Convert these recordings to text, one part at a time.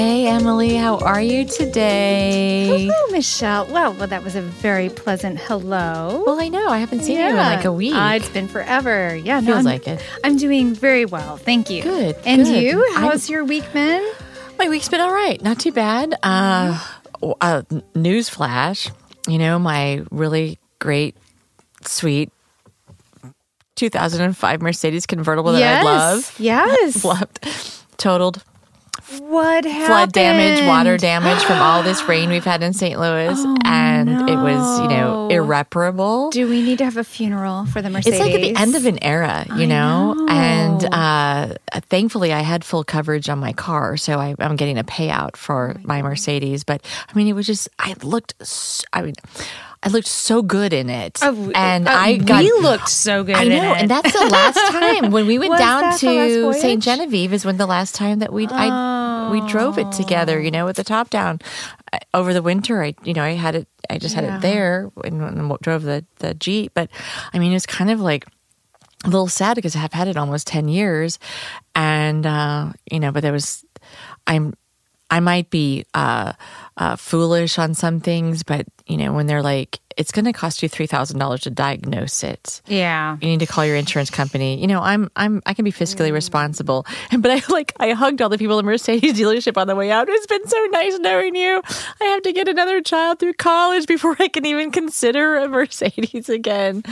Hey, Emily, how are you today? Hello, Michelle. Well, well, that was a very pleasant hello. Well, I know. I haven't seen you in like a week. Uh, it's been forever. Yeah, no, Feels I'm, like it. I'm doing very well. Thank you. Good, And good. you? I'm- How's your week been? My week's been all right. Not too bad. Uh, uh, news flash. You know, my really great, sweet 2005 Mercedes convertible that yes. I love. Yes. Loved. Totaled. What happened? Flood damage, water damage from all this rain we've had in St. Louis. and it was, you know, irreparable. Do we need to have a funeral for the Mercedes? It's like at the end of an era, you know? know. And uh, thankfully, I had full coverage on my car. So I, I'm getting a payout for my Mercedes. But I mean, it was just, I looked, I mean, I looked so good in it. Oh, and uh, I got. we looked so good. I in know, it. and that's the last time when we went down that the last to? St. Genevieve is when the last time that we I we drove it together, you know, with the top down. I, over the winter, I you know I had it, I just had Yeah. it there and, and drove the the Jeep. But I mean, it's kind of like a little sad because I've had it almost 10 years and uh you know but there was i'm i might be uh uh foolish on some things but you know when they're like it's going to cost you $3000 to diagnose it. Yeah. you need to call your insurance company. You know i'm i'm i can be fiscally responsible but i like i hugged all the people at mercedes dealership on the way out. It's been so nice knowing you. I have to get another child through college before i can even consider a mercedes again.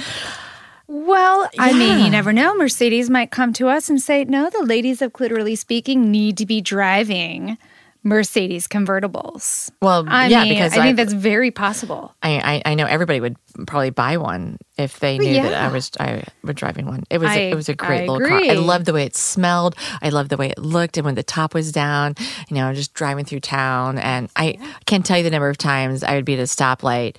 Well, I mean, you never know. Mercedes might come to us and say, no, the ladies of Clitorally Speaking need to be driving Mercedes convertibles. well I yeah mean, because I think that's very possible. I, I I know everybody would probably buy one if they knew that I was I was driving one. It was I- a, it was a great I little car. I agree. loved the way it smelled. I loved the way it looked, and when the top was down, you know, just driving through town, and I can't tell you the number of times I would be at a stoplight.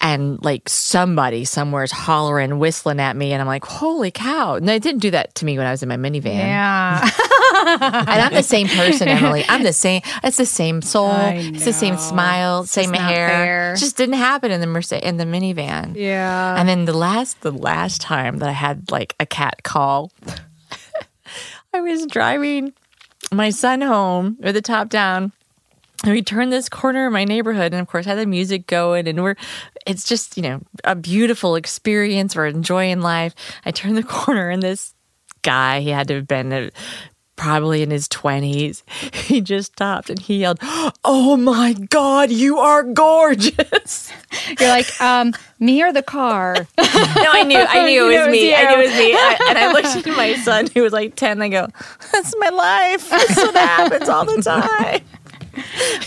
And like somebody somewhere's hollering, whistling at me, and I'm like, "Holy cow!" No, it didn't do that to me when I was in my minivan. Yeah. And I'm the same person, Emily. I'm the same. It's the same soul. It's the same smile, It's same hair. It just didn't happen in the Merce- in the minivan. yeah. And then the last the last time that I had like a cat call, I was driving my son home with the top down. And we turned this corner of my neighborhood, and of course, had the music going, and we're, it's just, you know, a beautiful experience. We're enjoying life. I turned the corner, and this guy, he had to have been uh, probably in his 20s, he just stopped and he yelled, Oh my God, you are gorgeous. You're like, um, me or the car? No, I knew, I knew it know was it was me. I knew it was me. I, and I looked at my son, who was like 10, and I go, That's my life. That's what happens all the time.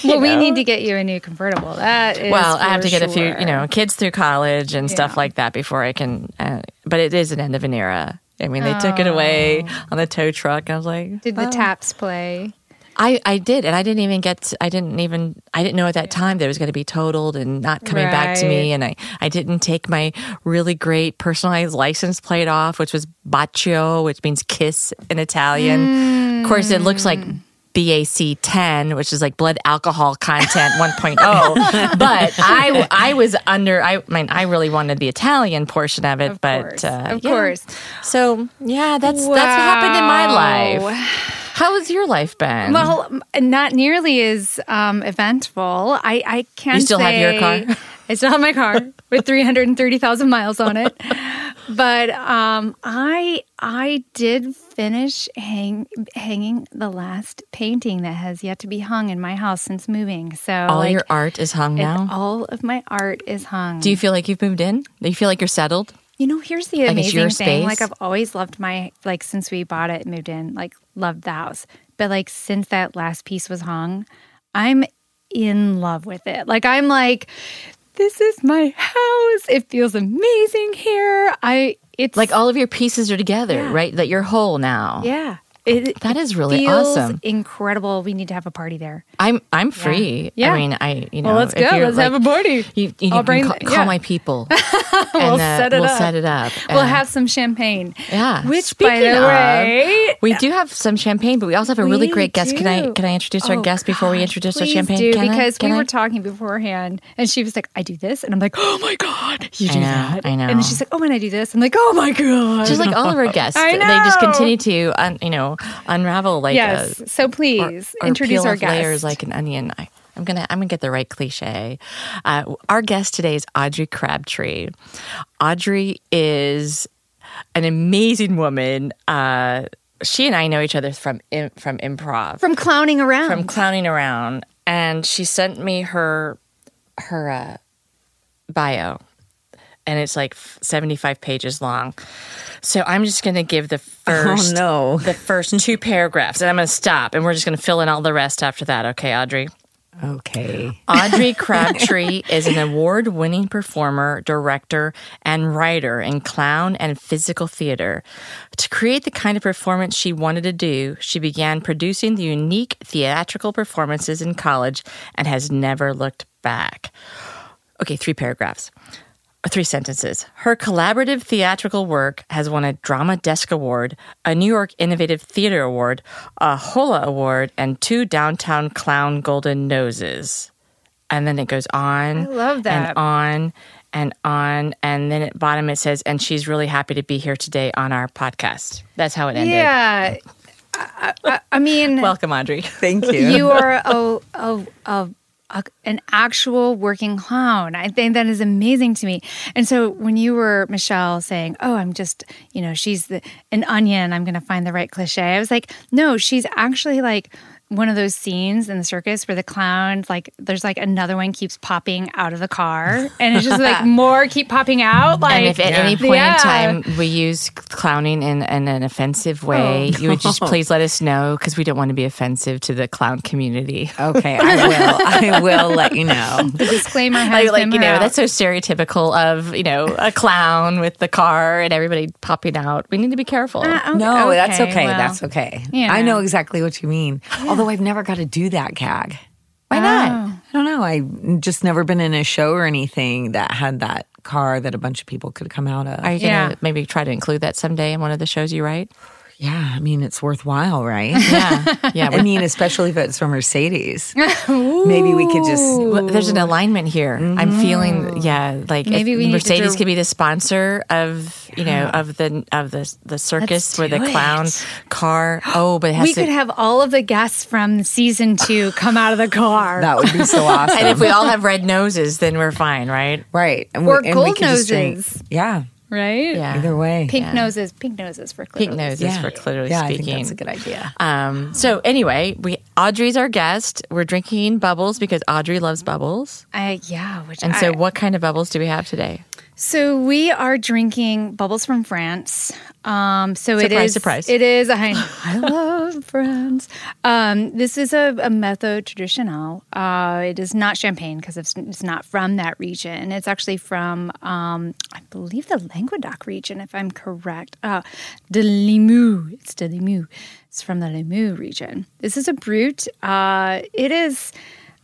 well, we need to get you a new convertible. That is Well, I have to get a few, you know, kids through college and stuff like that before I can. Uh, but it is an end of an era. I mean, they took it away oh. on the tow truck. I was like, Did the oh. taps play? I, I did, and I didn't even get. To, I didn't even. I didn't know at that time that it was going to be totaled and not coming back to me. And I, I didn't take my really great personalized license plate off, which was Bacio, which means kiss in Italian. Of course, it looks like hmm. BAC 10, which is like blood alcohol content 1.0. but I, I was under. I, mean, I really wanted the Italian portion of it, Of but course, uh, of yeah. course. So yeah, that's that's what happened in my life. How has your life been? Well, not nearly as um, eventful. I, I can You still have your car? I still have my car with 330,000 miles on it. But um, I I did finish hang, hanging the last painting that has yet to be hung in my house since moving. So all like, your art is hung now. all of my art is hung. Do you feel like you've moved in? Do you feel like you're settled? You know, here's the Like, amazing your thing. Like? I've always loved my like since we bought it, moved in, like loved the house. But like since that last piece was hung, I'm in love with it. Like I'm like, this is my house. It feels amazing here. I it's Like all of your pieces are together, Yeah. right? That you're whole now. yeah. It, That is really awesome. Incredible. We need to have a party there. I'm I'm free. Yeah. I mean, I you know. Well, let's go. Let's have a party. You, you I'll bring call, the- call my people. and We'll set it up. we'll up. set it up. We'll And- have some champagne. Yeah. Which, by Speaking the of, way, we do have some champagne, but we also have a really great guest. Can I can I introduce our Oh, guest before we introduce our champagne? Do, Can I? because Can we I? were talking beforehand, and she was like, "I do this," and I'm like, "Oh my god, you I do know, that!" I know. And then she's like, "Oh, and I do this." I'm like, "Oh my god." Just like all of our guests, I they just continue to you know unravel like yes. a, so please or introduce peel our guest. layers like an onion. I, I'm gonna I'm gonna get the right cliche. Uh, our guest today is Audrey Crabtree. Audrey is an amazing woman. Uh, she and I know each other from from improv, from clowning around. from clowning around, and she sent me her her uh, bio, and it's like 75 pages long. So I'm just gonna give the oh, first no. the first two paragraphs, and I'm going to stop, and we're just going to fill in all the rest after that. Okay, Audrey. Okay. Audrey Crabtree is an award winning performer, director, and writer in clown and physical theater. To create the kind of performance she wanted to do, she began producing the unique theatrical performances in college and has never looked back. Okay, three paragraphs. Or Three sentences. Her collaborative theatrical work has won a Drama Desk Award, a New York Innovative Theater Award, a HOLA Award, and two Downtown Clown Golden Noses. And then it goes on. I love that. And on and on. And then at bottom it says, and she's really happy to be here today on our podcast. That's how it ended. yeah. I, I, I mean, Welcome, Audrey. Thank you. you are a, a, a, a, an actual working clown. I think that is amazing to me. And so when you were Michelle saying, "Oh, I'm just, you know, she's the, an onion. I'm going to find the right cliche," I was like, "No, she's actually like." One of those scenes in the circus where the clown, like, there's like another one keeps popping out of the car, and it's just like more keep popping out. Like, And if at any point Yeah. in time we use clowning in, in an offensive way, Oh, you would just please let us know because we don't want to be offensive to the clown community. okay, I will. I will let you know. the disclaimer has Like, like you know, out. that's so stereotypical of you know a clown with the car and everybody popping out. We need to be careful. Uh, okay, No, that's okay. well, that's okay. you I know know. exactly what you mean. Although I've never got to do that gag. Why not? Oh. I don't know. I just never been in a show or anything that had that car that a bunch of people could come out of. Are you gonna Yeah. maybe try to include that someday in one of the shows you write? Yeah, I mean it's worthwhile, right? Yeah, yeah. I mean, especially if it's from Mercedes. Maybe we could just Well, there's an alignment here. I'm mm-hmm. feeling, yeah, like Maybe we Mercedes do- could be the sponsor of, you know, of the of the the circus where the it. clown car. Oh, but it has we to. could have all of the guests from season two come out of the car. that would be so awesome. and if we all have red noses, then we're fine, right? right. And Or and gold could just drink- noses. Yeah. Right? Yeah. Either way. Pink noses, pink noses for Pink noses Yeah. for clearly yeah, speaking. I think that's a good idea. Um, so anyway, we Audrey's our guest. We're drinking bubbles because Audrey loves bubbles. I, yeah, which And so, what kind of bubbles do we have today? So we are drinking bubbles from France. Um, so it Surprise, is. surprise. It is. I, I love France. Um, this is a, a method traditional. Uh, it is not champagne because it's, it's not from that region. It's actually from, um, I believe, the Languedoc region, if I'm correct. Uh, de Limoux. It's de Limoux. It's from the Limoux region. This is a brut. Uh, it is.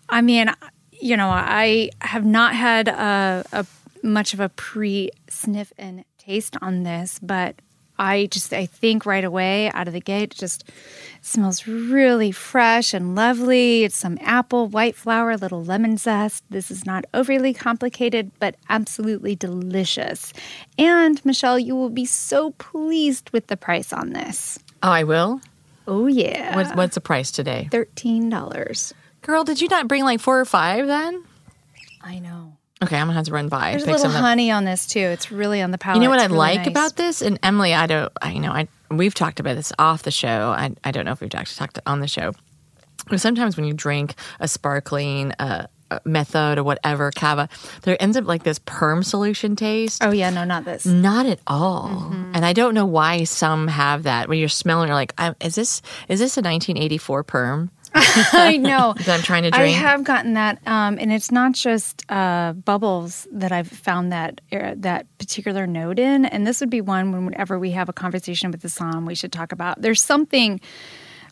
I mean, you know, I have not had a, a much of a pre sniff and taste on this, but I just I think right away out of the gate it just smells really fresh and lovely. It's some apple, white flower, little lemon zest. This is not overly complicated, but absolutely delicious. And Michelle, you will be so pleased with the price on this. Oh, I will. Oh yeah, What's, what's the price today? thirteen dollars. Girl, did you not bring like four or five then? I know. Okay, I'm gonna have to run by. There's a little some up. honey on this too. It's really on the palate. You know what It's I really like nice. about this? And Emily, I don't, I, you know, I we've talked about this off the show. I, I don't know if we've actually talked on the show. But sometimes when you drink a sparkling uh, uh, method or whatever cava, there ends up like this perm solution taste. Oh yeah, no, not this. Not at all. Mm-hmm. And I don't know why some have that. When you're smelling, you're like, is this is this a 1984 perm I know. that I'm trying to I have gotten that, um, and it's not just uh, bubbles that I've found that uh, that particular note in. And this would be one whenever we have a conversation with the som, we should talk about. There's something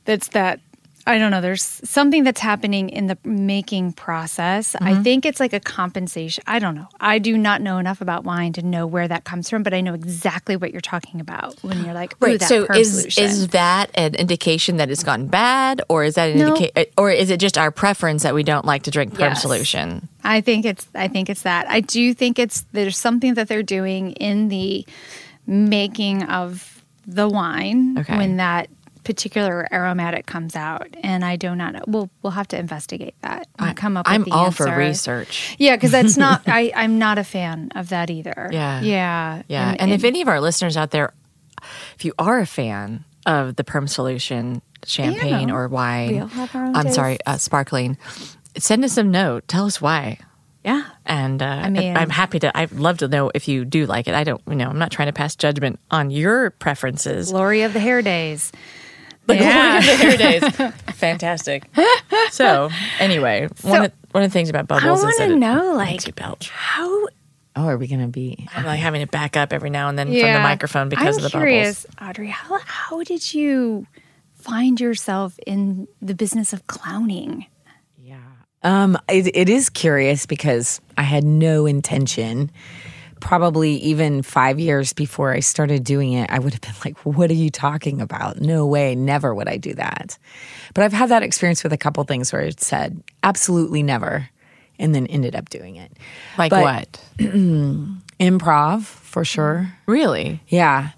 that's that I don't know. There's something that's happening in the making process. I mm-hmm. think it's like a compensation. I don't know. I do not know enough about wine to know where that comes from, but I know exactly what you're talking about when you're like, that so is solution. is that an indication that it's gotten bad, or is that an No. indication, or is it just our preference that we don't like to drink perm Yes. solution? I think it's I think it's that. I do think it's there's something that they're doing in the making of the wine Okay. when that particular aromatic comes out and I do not know. We'll we'll have to investigate that and come up I'm with the all for research. Yeah, because that's not I, I'm not a fan of that either. Yeah. Yeah. Yeah, and, if any of our listeners out there, if you are a fan of the perm solution champagne Yeah. or wine, We all have our own I'm sorry, uh, sparkling, send us a note. Tell us why. Yeah. And uh, I mean- I'm happy to. I'd love to know if you do like it. I don't, you know, I'm not trying to pass judgment on your preferences. Glory of the hair days. The glory of the hair days. Fantastic. So anyway, one of one of the things about I bubbles is want that to it know makes like you belch. how Oh, are we going to be? I'm like having to back up every now and then from the microphone because I'm of the curious, bubbles. Audrey, how how did you find yourself in the business of clowning? Yeah. Um, it, it is curious because I had no intention. Probably even five years before I started doing it, I would have been like, What are you talking about? No way, never would I do that. But I've had that experience with a couple things where it said, Absolutely never, and then ended up doing it. Like But- what? Improv, for sure. Really? Yeah.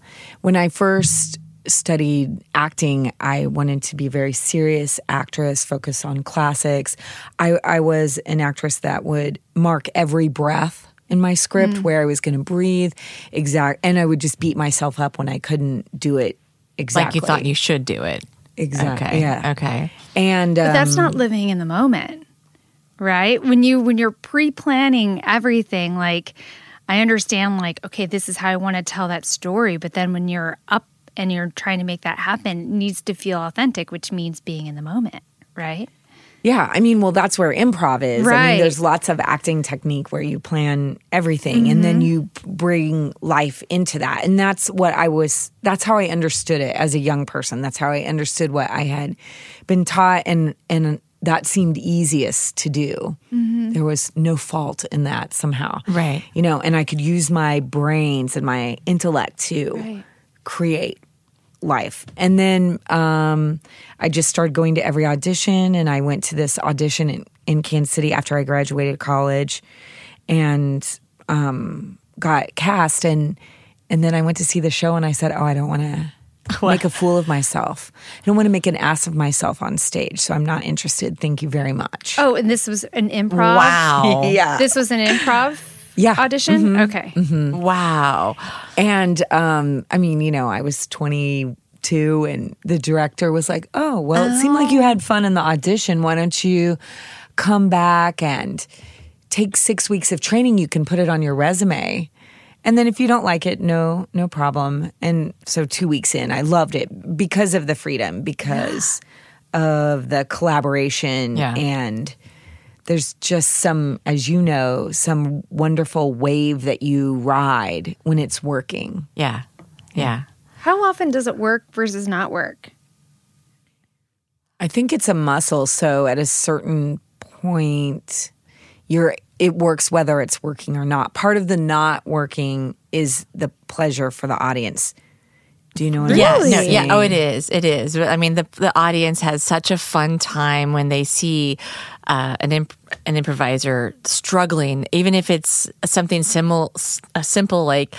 When I first studied acting, I wanted to be a very serious actress, focus on classics. I, I was an actress that would mark every breath in my script where I was going to breathe exact and I would just beat myself up when I couldn't do it exactly. Like you thought you should do it. exactly. Okay. Yeah. Okay. And But that's um, not living in the moment, right? When you when you're pre-planning everything, like I understand, like okay, this is how I want to tell that story. But then when you're up and you're trying to make that happen, it needs to feel authentic, which means being in the moment, right? Yeah, I mean, well, that's where improv is. I mean, there's lots of acting technique where you plan everything and then mm-hmm. you bring life into that. And that's what I was, that's how I understood it as a young person. That's how I understood what I had been taught. And, and that seemed easiest to do. Mm-hmm. There was no fault in that somehow. Right. You know, and I could use my brains and my intellect to Right. create life. And then um, I just started going to every audition, and I went to this audition in, in Kansas City after I graduated college, and um, got cast. and And then I went to see the show, and I said, "Oh, I don't want to." Make a fool of myself. I don't want to make an ass of myself on stage, so I'm not interested. Thank you very much. Oh, and this was an improv. Wow. yeah, This was an improv yeah. audition. Okay. Wow. And um, I mean, you know, I was 22 and the director was like, "Oh, well, it seemed like you had fun in the audition. Why don't you come back and take 6 weeks of training? You can put it on your resume." And then if you don't like it, no, no problem. And so 2 weeks in, I loved it because of the freedom, because of the collaboration Yeah. and there's just some as you know some wonderful wave that you ride when it's working Yeah. Yeah. How often does it work versus not work? i think it's a muscle so at a certain point you're it works whether it's working or not part of the not working is the pleasure for the audience do you know what Yeah, i'm no, saying yeah. Oh, it is. It is. I mean, the the audience has such a fun time when they see uh, an imp- an improviser struggling, even if it's something simple, a simple like.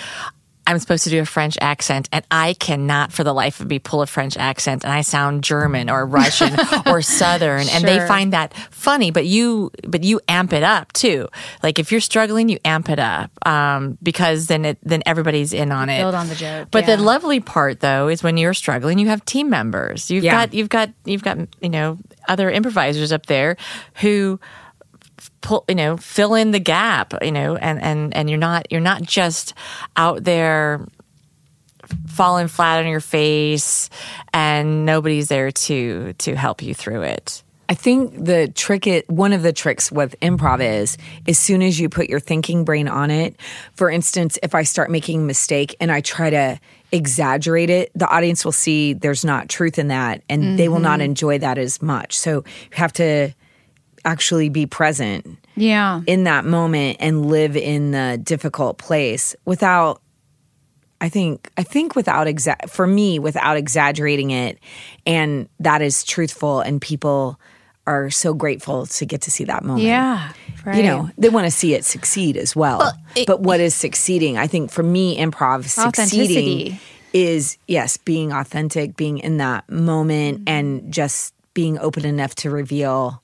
I'm supposed to do a French accent, and I cannot, for the life of me, pull a French accent, and I sound German or Russian or Southern, and they find that funny. But you, but you amp it up too. Like if you're struggling, you amp it up um, because then it then everybody's in on it. Build on the joke, But yeah. the lovely part though is when you're struggling, you have team members. You've Yeah. got you've got you've got you know other improvisers up there who pull you know fill in the gap you know and and and you're not you're not just out there falling flat on your face and nobody's there to to help you through it I think the trick it one of the tricks with improv is as soon as you put your thinking brain on it, for instance, if I start making a mistake and I try to exaggerate it, the audience will see there's not truth in that and they will not mm-hmm. enjoy that as much. So you have to actually be present Yeah. in that moment and live in the difficult place without I think I think without exa- for me without exaggerating it and that is truthful and people are so grateful to get to see that moment. yeah. Right. You know, they want to see it succeed as well. it- but what is succeeding? I think for me improv succeeding is yes, being authentic, being in that moment mm-hmm. and just being open enough to reveal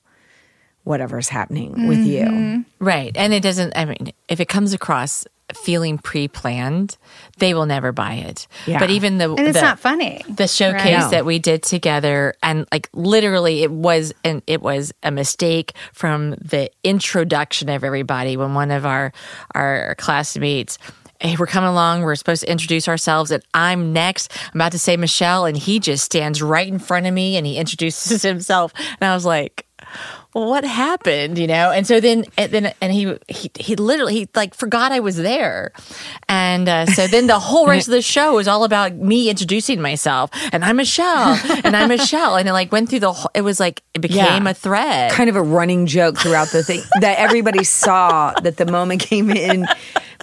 whatever's happening with you. Mm-hmm. Right. And it doesn't, I mean, if it comes across feeling pre planned, they will never buy it. Yeah. But even the, and it's the, not funny. the showcase Right. That we did together and like literally it was and it was a mistake from the introduction of everybody when one of our our classmates Hey, we're coming along. We're supposed to introduce ourselves, and I'm next. I'm about to say Michelle, and he just stands right in front of me and he introduces himself. And I was like, well, what happened, you know? And so then, and then, and he, he, he literally, he like forgot I was there. And uh, so then the whole rest of the show was all about me introducing myself. And I'm Michelle, and I'm Michelle. And it like went through the whole, it was like, it became Yeah. a thread. kind of a running joke throughout the thing that everybody saw that the moment came in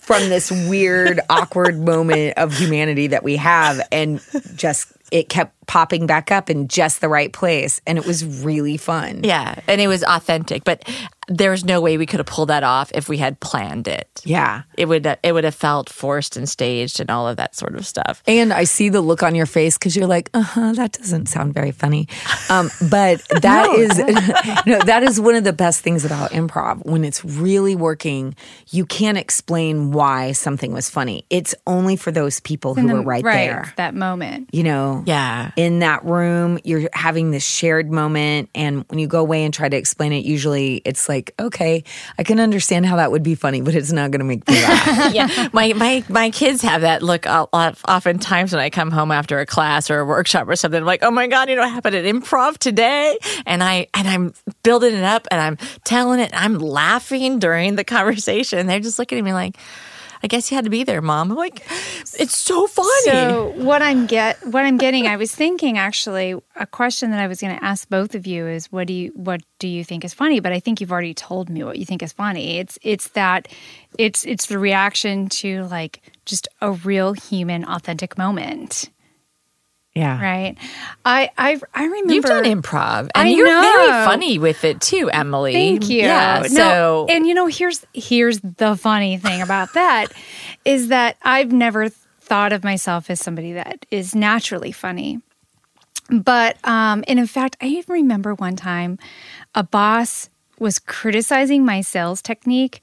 from this weird awkward moment of humanity that we have and just it kept popping back up in just the right place and it was really fun yeah. And it was authentic, but there was no way we could have pulled that off if we had planned it. yeah It would, it would have felt forced and staged and all of that sort of stuff. and I see the look on your face because you're like, uh huh, that doesn't sound very funny. Um, but that is, no, that is one of the best things about improv. When it's really working, you can't explain why something was funny. It's only for those people who In the- were right, there. That moment. You know, Yeah. In that room, you're having this shared moment. And when you go away and try to explain it, usually it's like, okay, I can understand how that would be funny, but it's not going to make me laugh. yeah, my, my my kids have that look a lot, oftentimes when I come home after a class or a workshop or something. I'm like, oh my god, you know what happened at improv today? And I and I'm building it up and I'm telling it. I'm laughing during the conversation. They're just looking at me like, I guess you had to be there, mom. I'm like, it's so funny. So what I'm get what I'm getting, I was thinking actually a question that I was going to ask both of you is what do you what do you think is funny? But I think you've already told me what you think is funny. It's it's that it's it's the reaction to like just a real human authentic moment, yeah. right? I I I remember You've done improv, and I you're very funny with it too, Emily. Thank you. Yeah. No, So and you know, here's here's the funny thing about that is that I've never thought of myself as somebody that is naturally funny. But um, and in fact, I even remember one time a boss was criticizing my sales technique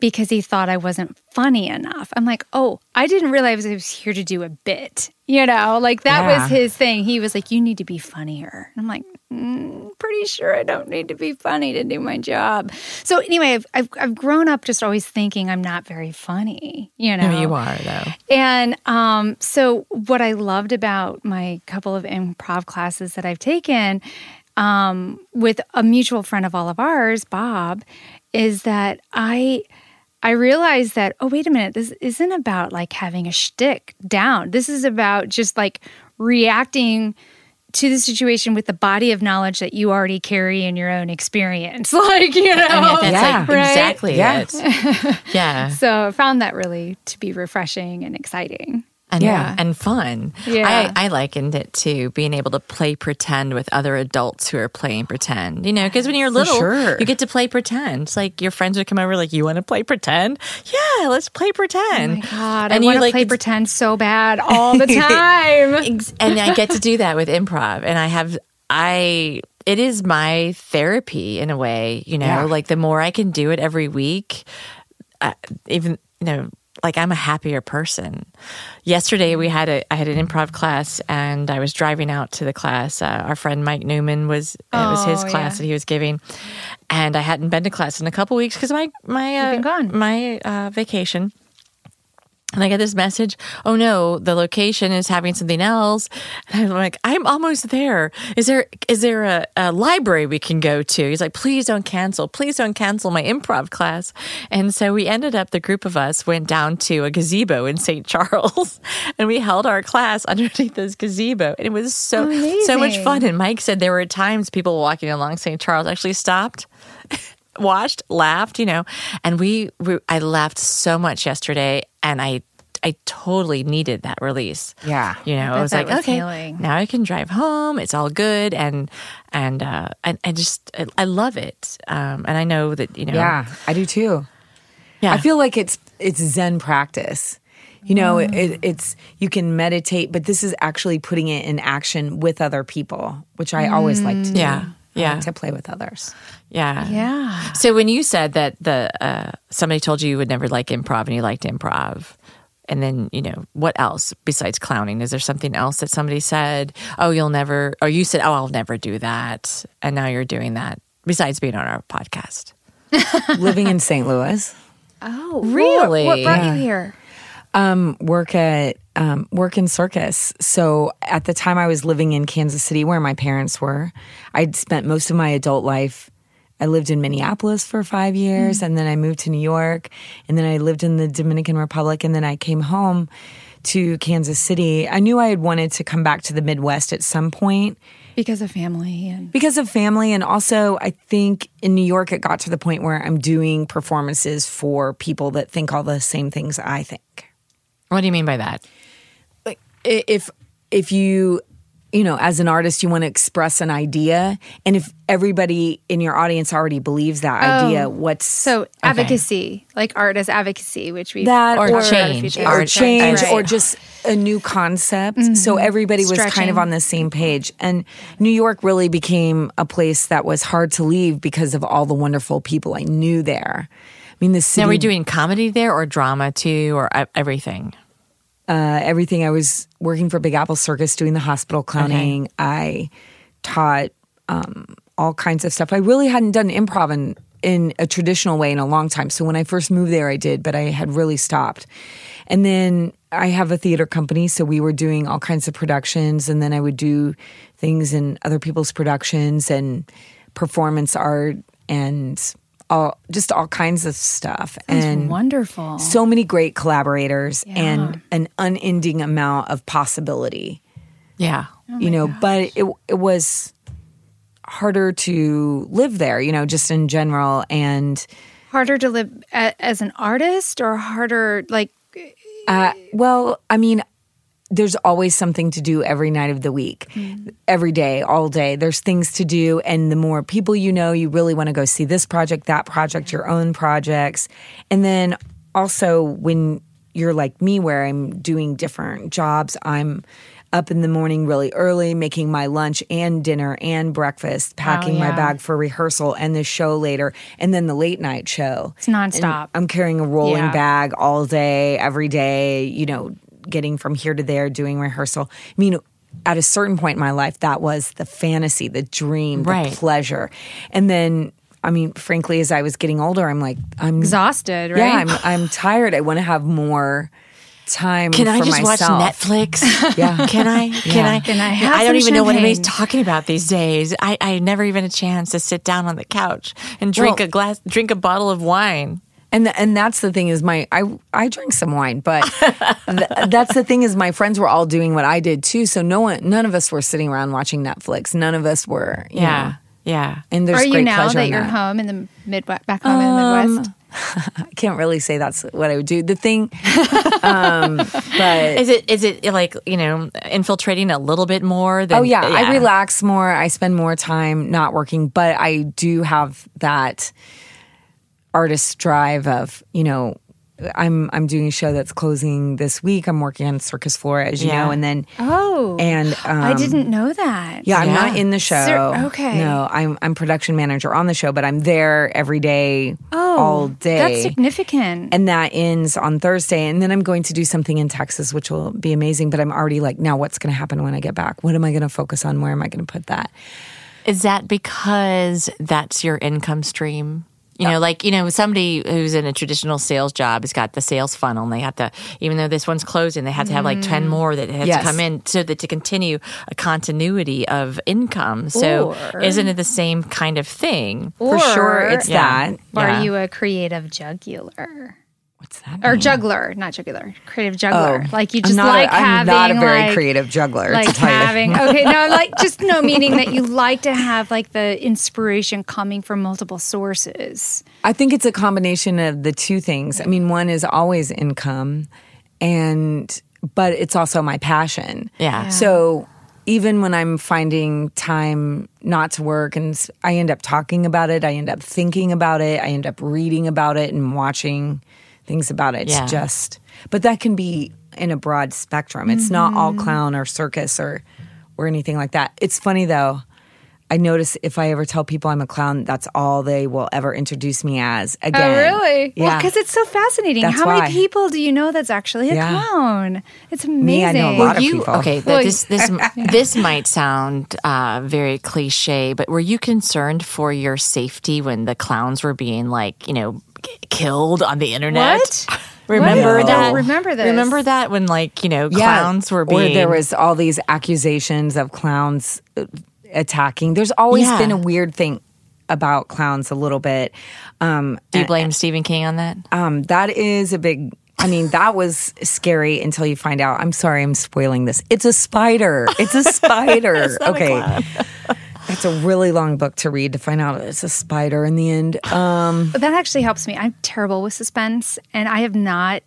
because he thought I wasn't funny enough. I'm like, oh, I didn't realize I was here to do a bit. You know, like that Yeah. was his thing. He was like, you need to be funnier. And I'm like, mm, pretty sure I don't need to be funny to do my job. So anyway, I've, I've, I've grown up just always thinking I'm not very funny, you know. no, you are though. And um, so, what I loved about my couple of improv classes that I've taken um, with a mutual friend of all of ours, Bob, is that I. I realized that, oh, wait a minute, this isn't about like having a shtick down. This is about just like reacting to the situation with the body of knowledge that you already carry in your own experience. Like, you know. I mean, that's Yeah. like Right? exactly Yeah. it. Yeah. So I found that really to be refreshing and exciting. And Yeah. and fun. Yeah. I, I likened it to being able to play pretend with other adults who are playing pretend. You know, because when you're little, sure. you get to play pretend. It's like your friends would come over, like, "You want to play pretend? Yeah, let's play pretend." Oh my God, and I want you to play pretend so bad all the time. And I get to do that with improv. And I have, I, it is my therapy in a way, you know, Yeah. like the more I can do it every week, uh, even, you know, like I'm a happier person. Yesterday we had a I had an improv class and I was driving out to the class. Uh, our friend Mike Newman was it was his Oh, class yeah. that he was giving, and I hadn't been to class in a couple weeks because my my uh, been gone. my uh, vacation. And I get this message, oh no, the location is having something else. And I'm like, I'm almost there. Is there is there a, a library we can go to? He's like, please don't cancel. Please don't cancel my improv class. And so we ended up, the group of us went down to a gazebo in St. Charles and we held our class underneath this gazebo. And it was so so much fun. And Mike said there were times people walking along St. Charles actually stopped watched, laughed, you know, and we, we I laughed so much yesterday, and I I totally needed that release. Yeah. you know, I bet was like, was okay, healing. now I can drive home. It's all good, and and uh, and I just I, I love it, um, and I know that you know, Yeah, I do too. yeah, I feel like it's it's Zen practice. You know, it, it's you can meditate, but this is actually putting it in action with other people, which I always like to do. Yeah, I yeah. like to play with others. yeah, Yeah. So when you said that the uh, somebody told you you would never like improv and you liked improv, and then you know what else besides clowning? Is there something else that somebody said? Oh, you'll never, or you said, oh, I'll never do that, and now you're doing that. Besides being on our podcast, Living in St. Louis, Oh, Really? What, what brought you here? um, work at um, work in circus. So at the time, I was living in Kansas City, where my parents were. I'd spent most of my adult life. I lived in Minneapolis for five years, and then I moved to New York, and then I lived in the Dominican Republic, and then I came home to Kansas City. I knew I had wanted to come back to the Midwest at some point Because of family and because of family, and also I think in New York it got to the point where I'm doing performances for people that think all the same things I think. what do you mean by that? Like i- if if you you know as an artist you want to express an idea and if everybody in your audience already believes that idea oh, what's so advocacy, like art as advocacy, which we that Or or, change. or Art- change Right. or just a new concept mm-hmm. so everybody was kind of on the same page and new york really became a place that was hard to leave because of all the wonderful people i knew there i mean the city Now, were you doing comedy there, or drama too, or e- everything? Uh, everything. I was working for Big Apple Circus doing the hospital clowning. I taught um, all kinds of stuff. I really hadn't done improv in, in a traditional way in a long time. So when I first moved there, I did, but I had really stopped. And then I have a theater company, so we were doing all kinds of productions, and then I would do things in other people's productions and performance art and all just all kinds of stuff. and wonderful. so many great collaborators Yeah. and an unending amount of possibility Yeah, you know but it it was harder to live there you know just in general and harder to live a, as an artist, or harder like uh, well i mean there's always something to do every night of the week every day all day there's things to do and the more people you know you really want to go see this project that project your own projects and then also when you're like me where i'm doing different jobs i'm up in the morning really early making my lunch and dinner and breakfast oh, packing my yeah. bag for rehearsal and the show later and then the late night show It's nonstop. And i'm carrying a rolling Yeah. bag all day every day you know getting from here to there doing rehearsal i mean at a certain point in my life that was the fantasy the dream the Right. pleasure and then i mean frankly as i was getting older i'm like i'm exhausted, right? yeah i'm i'm tired i want to have more time Can I just myself. watch Netflix? Yeah. Can I? Can I? Can I have I don't some even know what anybody's talking about these days. I, I never even a chance to sit down on the couch and drink Well- a glass, drink a bottle of wine. And the, and that's the thing is my I I drink some wine, but th- that's the thing is my friends were all doing what I did too. So no one, none of us were sitting around watching Netflix. None of us were. You Yeah, know, yeah. and there's Are you great now pleasure that in you're that. home in the Midwest, back home in the Um, Midwest? I can't really say that's what I would do. The thing, um, but Is it is it like you know infiltrating a little bit more? Than, Oh yeah, I relax more. I spend more time not working, but I do have that artist drive of you know. I'm I'm doing a show that's closing this week. I'm working on Circus Flora, as you Yeah. know, and then Oh, and um, I didn't know that. Yeah, I'm Yeah. not in the show. Ser- okay. No, I'm I'm production manager on the show, but I'm there every day, Oh, all day. That's significant. and that ends on Thursday. And then I'm going to do something in Texas, which will be amazing. But I'm already like, now what's going to happen when I get back? What am I going to focus on? Where am I going to put that? Is that because that's your income stream? You know, like, you know, somebody who's in a traditional sales job has got the sales funnel and they have to, even though this one's closing, they have to have like 10 mm. more that have Yes. to come in so that to continue a continuity of income. So Or- isn't it the same kind of thing? For sure, it's Yeah. that. Yeah. Are you a creative jugular? What's that? Or mean? juggler, not jugular, creative juggler. Oh, like you just not a- like I'm having not a very like, creative juggler, to Like tell you. having okay, no, like just no meaning that you like to have like the inspiration coming from multiple sources. I think it's a combination of the two things. I mean, one is always income, and but it's also my passion. Yeah. Yeah. So even when I'm finding time not to work, and I end up talking about it, I end up thinking about it, I end up reading about it and watching things about it. It's Yeah. just, but that can be in a broad spectrum. It's not all clown or circus or or anything like that. It's funny though. I notice if I ever tell people I'm a clown, that's all they will ever introduce me as again. Oh, really? Well, Yeah. because it's so fascinating. That's How why. many people do you know that's actually a Yeah. clown? It's amazing. Me, I know a lot of you people. okay? Well, this this this might sound uh, very cliche, but were you concerned for your safety when the clowns were being like you know k- killed on the internet? What? Remember What? I that? don't remember this. Remember that when like you know clowns were being Or there was all these accusations of clowns uh, attacking. There's always Yeah. been a weird thing about clowns a little bit. Um, Do you blame Stephen King on that? um, that is a big. I mean, that was scary until you find out. I'm sorry, I'm spoiling this. It's a spider. It's a spider. okay. It's a really long book to read to find out it's a spider in the end. Um, But that actually helps me. I'm terrible with suspense, and I have not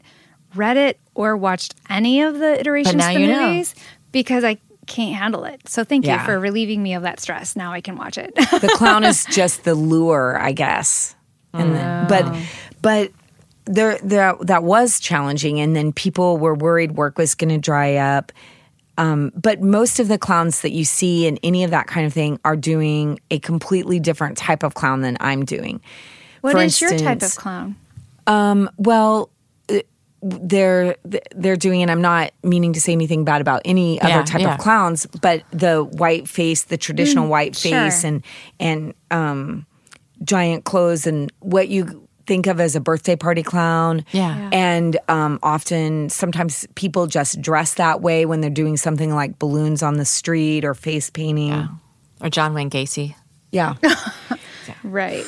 read it or watched any of the iterations of the know. movies because I can't handle it. So thank Yeah. you for relieving me of that stress. Now I can watch it. the clown is just the lure, I guess. And then, but but there there that was challenging, and then people were worried work was going to dry up. Um, but most of the clowns that you see in any of that kind of thing are doing a completely different type of clown than I'm doing. What For is your type of instance, clown? Well, uh, they're they're doing, and I'm not meaning to say anything bad about any Yeah, other type yeah. of clowns, but the white face, the traditional white sure. face, and and um, giant clothes, and what you think of as a birthday party clown. Yeah. Yeah. and um, often sometimes people just dress that way when they're doing something like balloons on the street or face painting. Or John Wayne Gacy? Yeah, Right.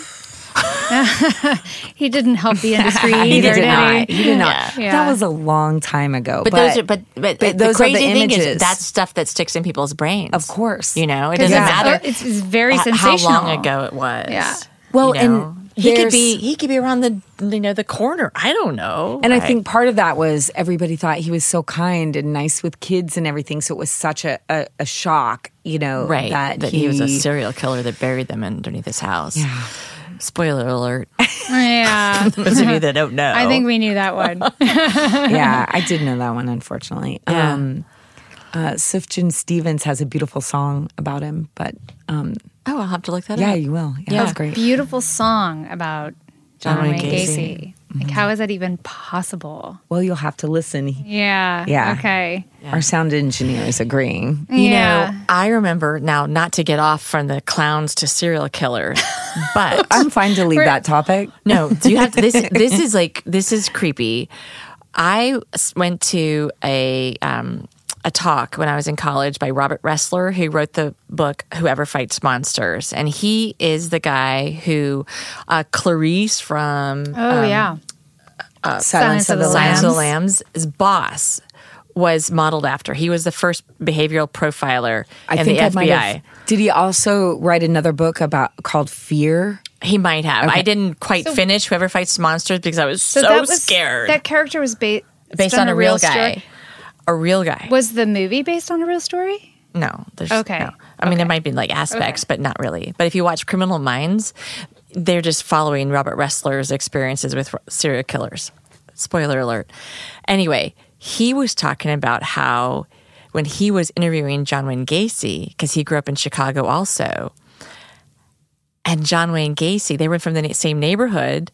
he didn't help the industry he either, did did not. he? He did not. Yeah. That was a long time ago. But, those are but but, the those are the crazy thing is images. that's stuff that sticks in people's brains. Of course. you know it doesn't it's- matter. It's, it's very h- sensational. How long ago it was? Yeah. Well, you know? and he could be he could be around the you know the corner. I don't know. And I think part of that was everybody thought he was so kind and nice with kids and everything. So it was such a, a, a shock, you know, right that, that, he, was a serial killer that buried them underneath his house. Yeah. Spoiler alert. Yeah. Those of you that don't know, I think we knew that one. yeah, I did know that one, unfortunately. Yeah. Um, uh, Sufjan Stevens has a beautiful song about him, but um, Oh, I'll have to look that yeah, up. you will. Yeah, Yeah. that's great. Beautiful song about John, John Wayne Wayne Gacy. Gacy. Like, how is that even possible? Well, you'll have to listen. Yeah. Yeah. Okay. Our sound engineer is agreeing. You yeah. know, I remember now not to get off from the clowns to serial killers, but I'm fine to leave that topic. No, do you have to, this? This is like this is creepy. I went to a um, a talk when I was in college by Robert Ressler, who wrote the book "Whoever Fights Monsters," and he is the guy who uh, Clarice from oh, yeah. Silence, of the, Silence of the Lambs. Lambs' boss was modeled after. He was the first behavioral profiler I in think the I might FBI. have. Did he also write another book about called Fear? He might have. I didn't quite finish "Whoever Fights Monsters" because I was so, that was, scared. That character was ba- based on a real guy. story. A real guy. Was the movie based on a real story? No, there's Okay. no. I mean, there might be like aspects, but not really. But if you watch Criminal Minds, they're just following Robert Ressler's experiences with serial killers. Spoiler alert. Anyway, he was talking about how when he was interviewing John Wayne Gacy, because he grew up in Chicago also, and John Wayne Gacy, they were from the same neighborhood.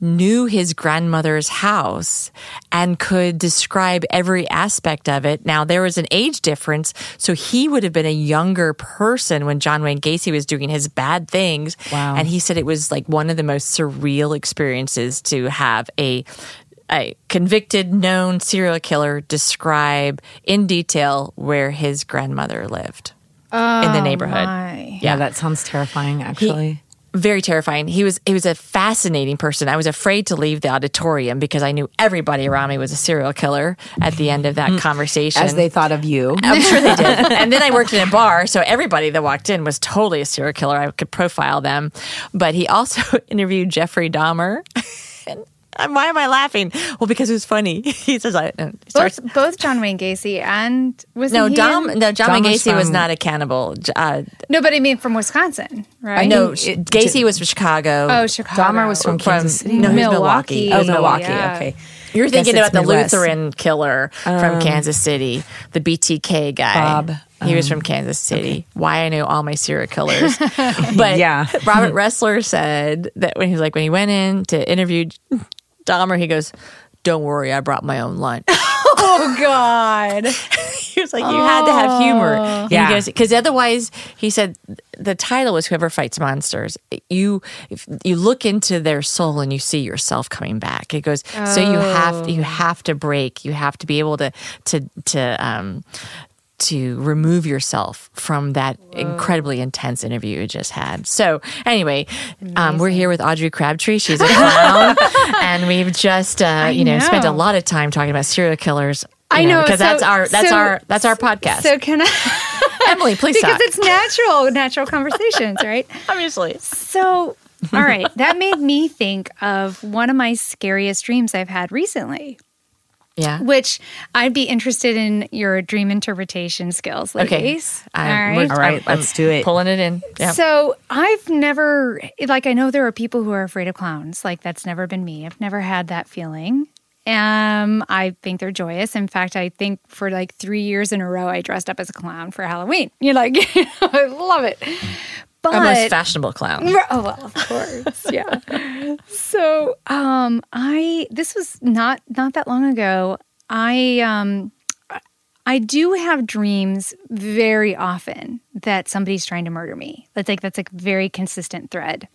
Knew his grandmother's house and could describe every aspect of it. Now, there was an age difference, so he would have been a younger person when John Wayne Gacy was doing his bad things. Wow. And he said it was like one of the most surreal experiences to have a a convicted known serial killer describe in detail where his grandmother lived in the oh, neighborhood. my. Yeah, that sounds terrifying, actually. Very terrifying. He was he was a fascinating person. I was afraid to leave the auditorium because I knew everybody around me was a serial killer at the end of that mm. conversation. As they thought of you. I'm sure they did. and then I worked in a bar, so everybody that walked in was totally a serial killer. I could profile them. But he also interviewed Jeffrey Dahmer. And why am I laughing? Well, because it was funny. He says, "I." he starts- Both, both John Wayne Gacy and was no, he Dom. in- No, John Dahmer's Wayne Gacy was from- not a cannibal. Uh, no, but I mean from Wisconsin, right? no, it- Gacy was from Chicago. Oh, Chicago. Dahmer was from Kansas City. No, he was Milwaukee. Milwaukee. Oh, Milwaukee. Yeah. Okay. You're thinking about the Midwest. Lutheran killer from Kansas City, the BTK guy. Bob, He was from Kansas City. Why I know all my serial killers. but Yeah. Robert Ressler said that when he was like when he went in to interview Dahmer, he goes, "Don't worry, I brought my own lunch." Oh God. he was like, "You had to have humor." Yeah. because otherwise, he said the title was "Whoever Fights Monsters." You if you look into their soul and you see yourself coming back. It goes so you have you have to break. You have to be able to to to um to remove yourself from that incredibly intense interview you just had. So anyway, um, we're here with Audrey Crabtree. She's a clown, and we've just uh, you know, spent a lot of time talking about serial killers. I know because so- that's our that's so- our that's our podcast. So can I? Emily, please because stop. it's natural, natural conversations, right? Obviously, So, all right, that made me think of one of my scariest dreams I've had recently, yeah. which I'd be interested in your dream interpretation skills, Okay. I'm, all right. All right. let's do it. Pulling it in. Yeah. So I've never, like, I know there are people who are afraid of clowns. Like, that's never been me. I've never had that feeling. Um, I think they're joyous. In fact, I think for like three years in a row, I dressed up as a clown for Halloween. You're like, I love it. But Our most fashionable clown. Oh well, of course, yeah. So, um, I this was not not that long ago. I um, I do have dreams very often that somebody's trying to murder me. That's like that's like a very consistent thread.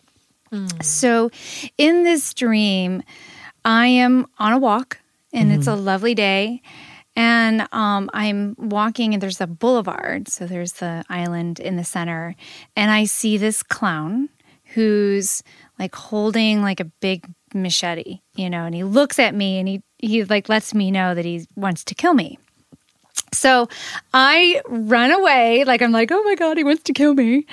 So, in this dream, I am on a walk, and it's a lovely day. And um, I'm walking, and there's a boulevard. So there's the island in the center. And I see this clown who's like holding like a big machete, you know, and he looks at me and he, he like lets me know that he wants to kill me. So I run away, like I'm like, oh my God, he wants to kill me.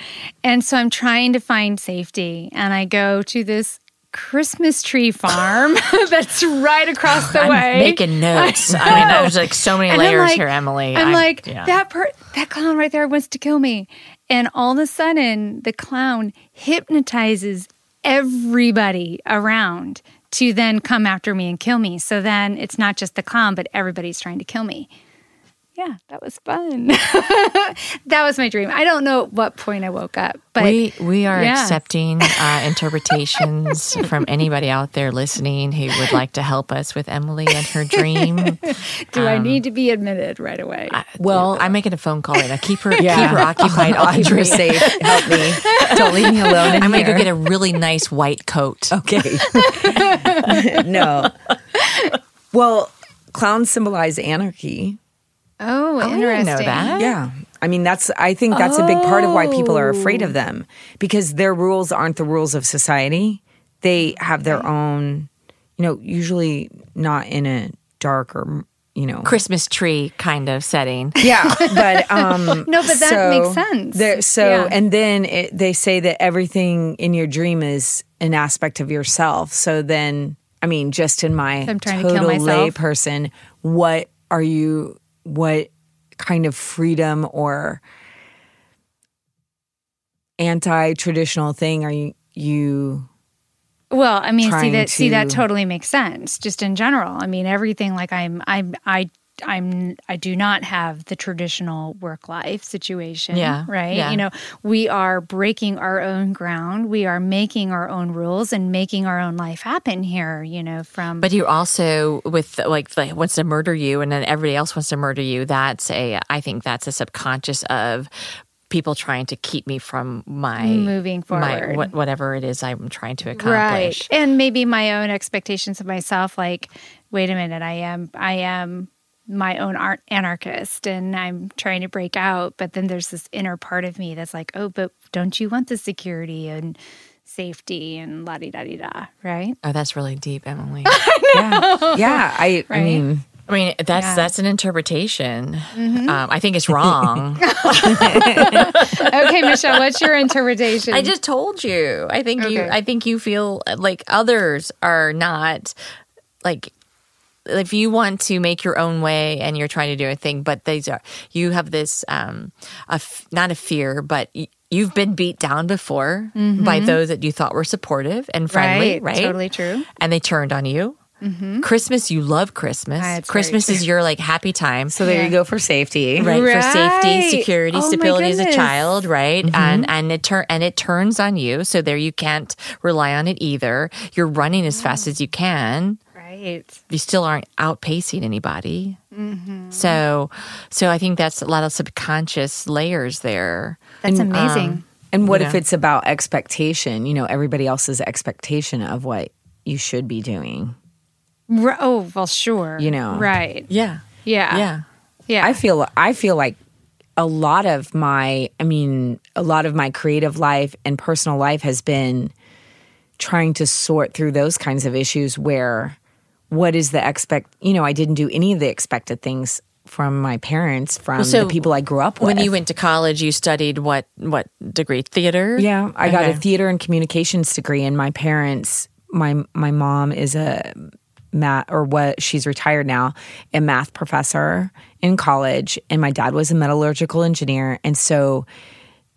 And so I'm trying to find safety. And I go to this Christmas tree farm that's right across the I'm way. making notes. I, mean, there's like so many And layers like- here, Emily. I'm, like, yeah. that per- that clown right there wants to kill me. And all of a sudden, the clown hypnotizes everybody around to then come after me and kill me. So then it's not just the clown, but everybody's trying to kill me. Yeah, that was fun. that was my dream. I don't know at what point I woke up, but we we are yeah. accepting uh, interpretations from anybody out there listening who would like to help us with Emily and her dream. do I need to be admitted right away? Well, I'm making a phone call right now. Keep her Yeah. keep her occupied. I'll keep her Audrey, safe. help me. Don't leave me alone I'm gonna go get a really nice white coat. Okay. no. Well, clowns symbolize anarchy. Oh, I interesting. didn't know that. Yeah. I mean, that's, I think that's a big part of why people are afraid of them because their rules aren't the rules of society. They have their own, you know, usually not in a dark or, you know, Christmas tree kind of setting. yeah, but um No, but that so makes sense. there- so Yeah. and then it, they say that everything in your dream is an aspect of yourself. So then, I mean, just in my I'm trying to kill total lay person, what are you? What kind of freedom or anti-traditional thing are you? You Well, I mean, see that see that totally makes sense. Just in general, I mean, everything like I'm I'm I I'm I do not have the traditional work life situation. Yeah, Right. yeah. You know, we are breaking our own ground. We are making our own rules and making our own life happen here, you know, from But you also with like, like wants to murder you, and then everybody else wants to murder you. That's a I think that's a subconscious of people trying to keep me from my Moving my forward. what, whatever it is I'm trying to right. accomplish. And maybe my own expectations of myself like, wait a minute, I am I am my own art anarchist and I'm trying to break out, but then there's this inner part of me that's like, oh, but don't you want the security and safety and la di da di da, right? Oh, that's really deep, Emily. yeah, yeah. I, I mean, I mean, that's Yeah. Mm-hmm. that's an interpretation. Um, I think it's wrong. Okay, Michelle, what's your interpretation? I just told you. I think you. I think you feel like others are not like. If you want to make your own way and you're trying to do a thing, but these are you have this um, a f- not a fear, but y- you've been beat down before by those that you thought were supportive and friendly, Mm-hmm. Right, right? totally true. And they turned on you. Christmas, you love Christmas. That's Christmas is your like happy time. so there you go for safety. right, for safety, security, Oh stability as a child, right? And and it turn and it turns on you, so there you can't rely on it either. You're running as fast as you can. Right. You still aren't outpacing anybody. Mm-hmm. So, so I think that's a lot of subconscious layers there. That's um, amazing. And what You if it's about expectation? You know, everybody else's expectation of what you should be doing. R- oh, well, sure. You know. Right. Yeah, Yeah. yeah. Yeah. I feel I feel like a lot of my I mean a lot of my creative life and personal life has been trying to sort through those kinds of issues where what is the expect you know I didn't do any of the expected things from my parents from so the people I grew up with. When you went to college, you studied what what degree? Theater. Yeah, I got a theater and communications degree, and my parents, my my mom is a math or what she's retired now, a math professor in college, and my dad was a metallurgical engineer, and so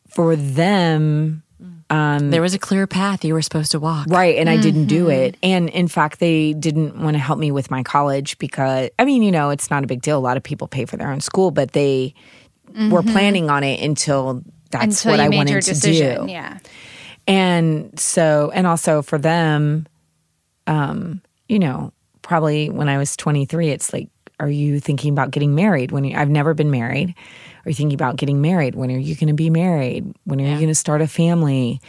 for them, Um, there was a clear path you were supposed to walk. right, and I didn't do mm-hmm. it, and in fact, they didn't want to help me with my college because I mean, you know, it's not a big deal. A lot of people pay for their own school, but they were mm-hmm. planning on it until that's Until what I wanted your to do. Yeah. And so, and also for them, um, you know, probably when I was 23, it's like, are you thinking about getting married? When you, I've never been married. Are you thinking about getting married? When are you going to be married? When are you going to start a family?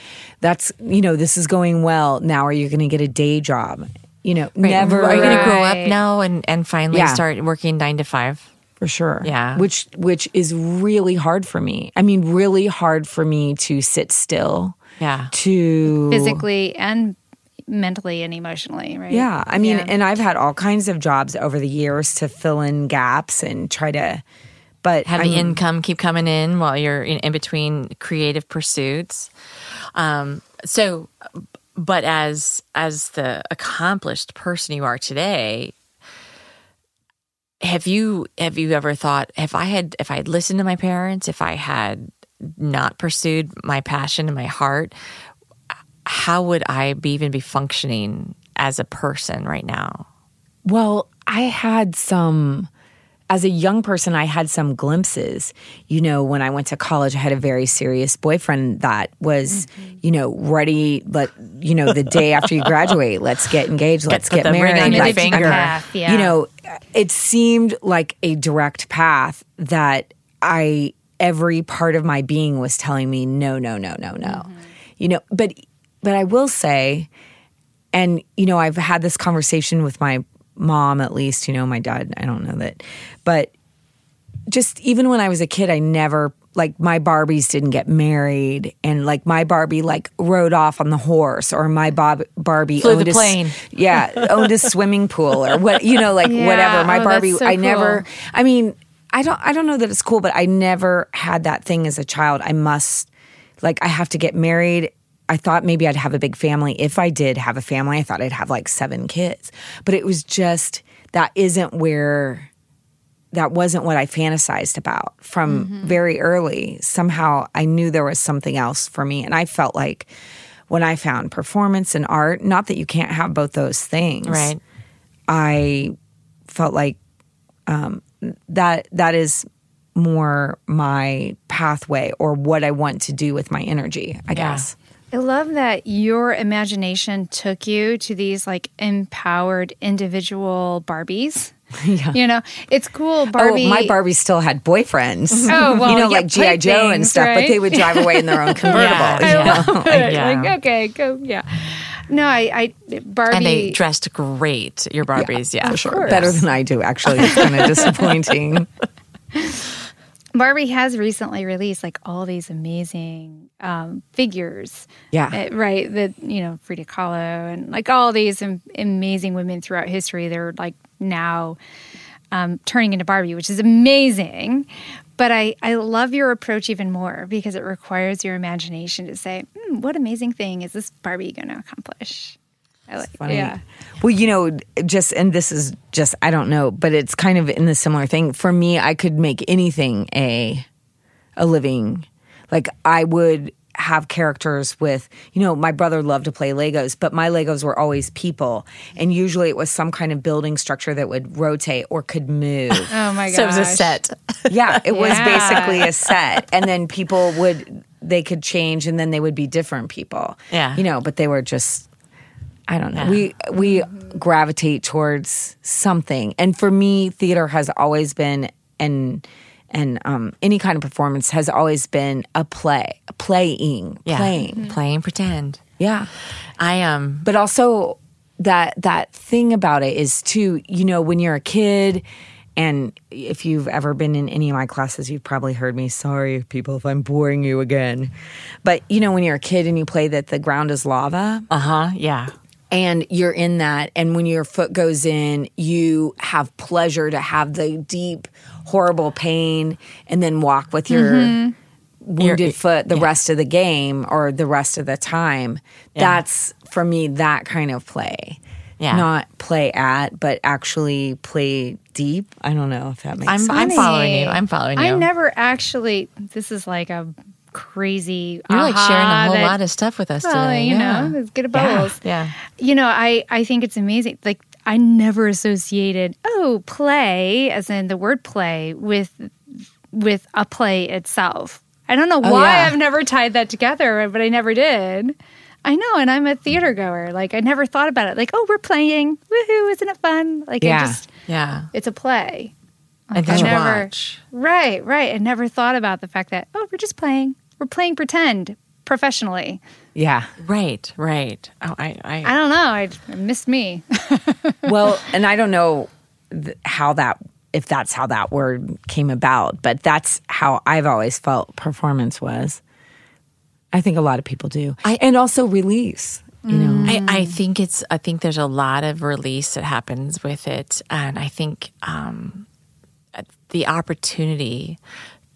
That's, you know, this is going well. Now are you going to get a day job? You know, never Are you going to grow up now and and finally Yeah. start working nine to five? for sure. Yeah. Which which is really hard for me. I mean, really hard for me to sit still. Yeah. To Physically and mentally and emotionally, right? Yeah, I mean, Yeah. and I've had all kinds of jobs over the years to fill in gaps and try to, but have I the income keep coming in while you're in, in between creative pursuits. Um, so, but as as the accomplished person you are today, have you have you ever thought if I had if I had listened to my parents, if I had not pursued my passion and my heart, how would I be even be functioning as a person right now? Well, I had some. As a young person, I had some glimpses. You know, when I went to college, I had a very serious boyfriend that was, Mm-hmm. you know, ready. Let you know, the day after you graduate, let's get engaged, let's put get the ring married. on your like, finger. Path, yeah. You know, it seemed like a direct path that I every part of my being was telling me no, no, no, no, no. You know, but but I will say, and you know, I've had this conversation with my mom at least. You know, my dad, I don't know that, but just even when I was a kid, I never like my Barbies didn't get married, and like my Barbie like rode off on the horse, or my Bob Barbie Flew the owned a s- plane. yeah, owned a swimming pool, or what you know, like Yeah. whatever. My Oh, Barbie, that's so I never. I mean, I don't. I don't know that it's cool, but I never had that thing as a child. I must, like, I have to get married. I thought maybe I'd have a big family. If I did have a family, I thought I'd have like seven kids. But it was just that isn't where that wasn't what I fantasized about from very early. Somehow I knew there was something else for me. And I felt like when I found performance and art, not that you can't have both those things. Right. I felt like um, that that is more my pathway or what I want to do with my energy, I guess. I love that your imagination took you to these like empowered individual Barbies. Yeah. You know, it's cool. Barbie. Oh, my Barbie still had boyfriends. Oh, well, you know, yeah, like GI Joe and stuff, but they would drive away in their own convertible. Yeah. you know? Yeah. Like, okay, go. Yeah. No, I, I Barbie. And they dressed great, your Barbies. Yeah, Of sure. course. Better than I do, actually. It's kind of disappointing. Barbie has recently released like all these amazing um, figures. Yeah. Uh, right. That, you know, Frida Kahlo and like all these am- amazing women throughout history. They're like now um, turning into Barbie, which is amazing. But I, I love your approach even more because it requires your imagination to say, hmm, what amazing thing is this Barbie going to accomplish? I like, funny. yeah. Well, you know, just and this is just I don't know, but it's kind of in the similar thing. For me, I could make anything a a living. Like I would have characters with, you know, my brother loved to play Legos, but my Legos were always people. And usually it was some kind of building structure that would rotate or could move. Oh my gosh. So it was a set. yeah, it was basically a set. And then people would they could change and then they would be different people. Yeah. You know, but they were just I don't know. We we gravitate towards something. And for me, theater has always been and and um, any kind of performance has always been a play, playing, Yeah. playing. Playing pretend. Yeah. I um But also that that thing about it is too, you know, when you're a kid and if you've ever been in any of my classes, you've probably heard me. Sorry, people, if I'm boring you again. But you know, when you're a kid and you play that the ground is lava, uh-huh, yeah. And you're in that. And when your foot goes in you have pleasure to have the deep horrible pain and then walk with your mm-hmm. wounded Your- foot the rest of the game or the rest of the time. That's for me that kind of play. Yeah. not play at but actually play deep. I don't know if that makes I'm sense. I'm following you. I'm following you. I never actually, this is like a crazy. You're like sharing a whole that- lot of stuff with us Well, today. you yeah. know, it's good Yeah. bubbles. Yeah. You know, I I think it's amazing. Like I never associated oh play as in the word play with with a play itself. I don't know oh, why Oh, yeah. I've never tied that together, but I never did. I know, and I'm a theater goer. Like I never thought about it. Like oh, we're playing, woohoo! Isn't it fun? Like Yeah. I just Yeah. it's a play. And I never- watch. Right, right. I never thought about the fact that oh, we're just playing. We're playing pretend professionally. yeah Right, right. Oh, I, I, I don't know. I it missed me. well, and I don't know th- how that if that's how that word came about, but that's how I've always felt performance was. I think a lot of people do, I, and also release. You know, I, I think it's. I think there's a lot of release that happens with it, and I think um, the opportunity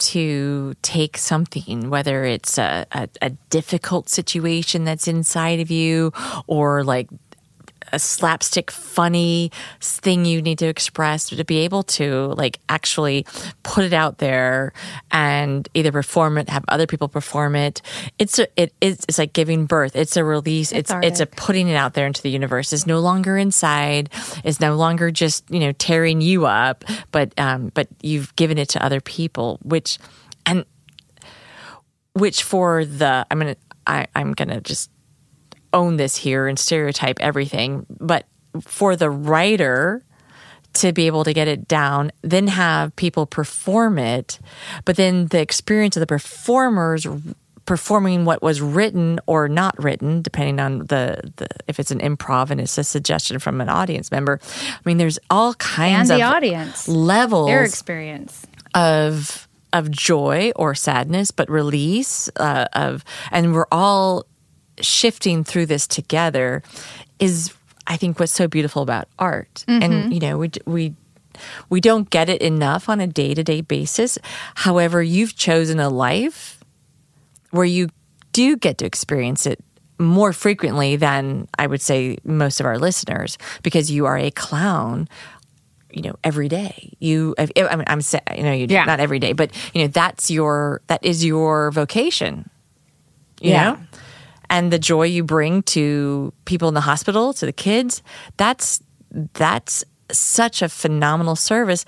to take something, whether it's a, a, a difficult situation that's inside of you, or like a slapstick funny thing you need to express to be able to like actually put it out there and either perform it have other people perform it. It's a, it is it's like giving birth. It's a release. It's it's, a putting it out there into the universe. It's no longer inside. It's no longer just you know tearing you up but um but you've given it to other people which and which for the i'm gonna I, i'm gonna just own this here and stereotype everything, but for the writer to be able to get it down, then have people perform it, but then the experience of the performers performing what was written or not written, depending on the, the if it's an improv and it's a suggestion from an audience member. I mean, there's all and kinds the of audience, levels their experience. of of joy or sadness, but release uh, of, and we're all shifting through this together. Is I think what's so beautiful about art, and mm-hmm. you know we we we don't get it enough on a day to day basis. However, you've chosen a life where you do get to experience it more frequently than I would say most of our listeners because you are a clown you know every day you I mean I'm you know you Yeah. not every day but you know that's your that is your vocation you Yeah. know and the joy you bring to people in the hospital to the kids that's that's such a phenomenal service.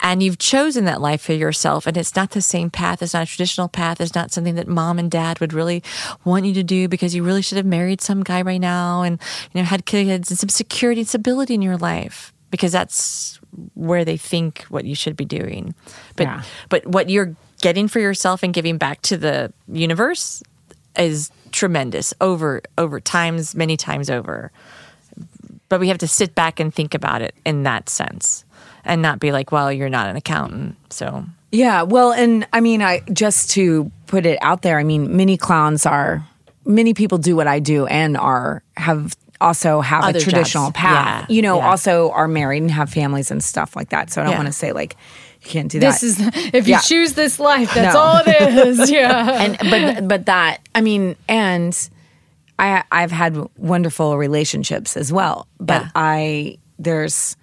And you've chosen that life for yourself and it's not the same path. It's not a traditional path. It's not something that mom and dad would really want you to do because you really should have married some guy right now and you know had kids and some security and stability in your life because that's where they think what you should be doing. But Yeah. but what you're getting for yourself and giving back to the universe is tremendous over over times many times over but we have to sit back and think about it in that sense and not be like well you're not an accountant so Yeah, well, and I mean, I just to put it out there, I mean, many clowns are many people do what I do and are have also have Other a traditional jobs. path. Yeah, You know, yeah. also are married and have families and stuff like that. So I don't Yeah. want to say like can't do that. This is if you Yeah. choose this life, that's No. all it is. Yeah. and but but that I mean, and I I've had wonderful relationships as well. But Yeah. I there's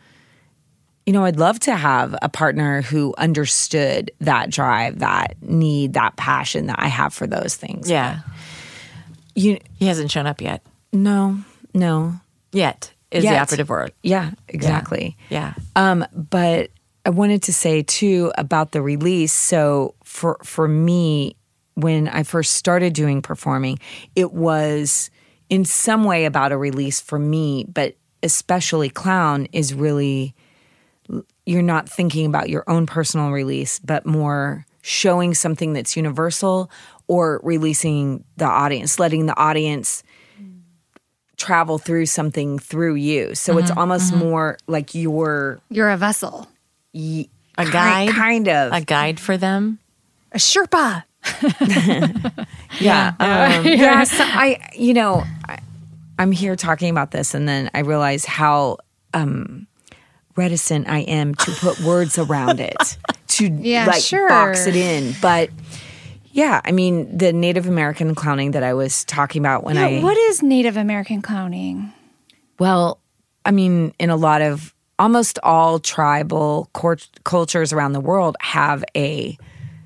you know, I'd love to have a partner who understood that drive, that need, that passion that I have for those things. yeah You he hasn't shown up yet no, no. yet is the operative word Yeah, exactly. yeah Um, but I wanted to say too about the release. So for for me, when I first started doing performing, it was in some way about a release for me, but especially clown is really you're not thinking about your own personal release, but more showing something that's universal or releasing the audience, letting the audience travel through something through you. So it's mm-hmm, almost mm-hmm. more like you're You're a vessel. A Ki- guide kind of. a guide for them A Sherpa. yeah. Um, yeah. so I, you know, I, I'm here talking about this, and then I realize how um, reticent I am to put words around it, to Yeah, like sure. box it in. But yeah, I mean, the Native American clowning that I was talking about when Yeah, I what is Native American clowning? Well, I mean, in a lot of almost all tribal cor- cultures around the world have a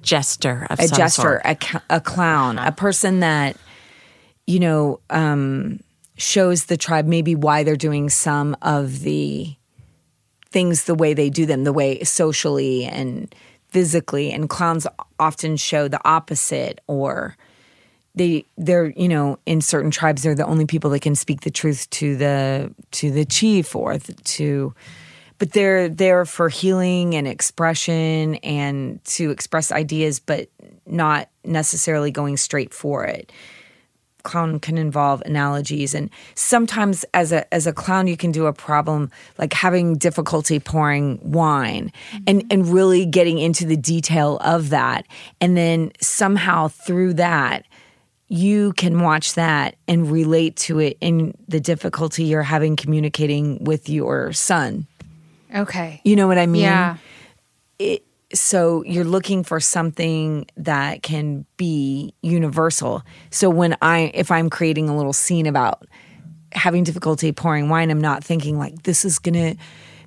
jester of a some jester, sort. a, a clown, a person that you know um, shows the tribe maybe why they're doing some of the things the way they do them, the way socially and physically. And clowns often show the opposite, or they they're you know in certain tribes they're the only people that can speak the truth to the to the chief or to but they're there for healing and expression and to express ideas but not necessarily going straight for it. Clown can involve analogies and sometimes as a as a clown you can do a problem like having difficulty pouring wine mm-hmm. and and really getting into the detail of that. And then somehow through that you can watch that and relate to it in the difficulty you're having communicating with your son Okay. you know what i mean Yeah. so you're looking for something that can be universal so when i if i'm creating a little scene about having difficulty pouring wine i'm not thinking like this is gonna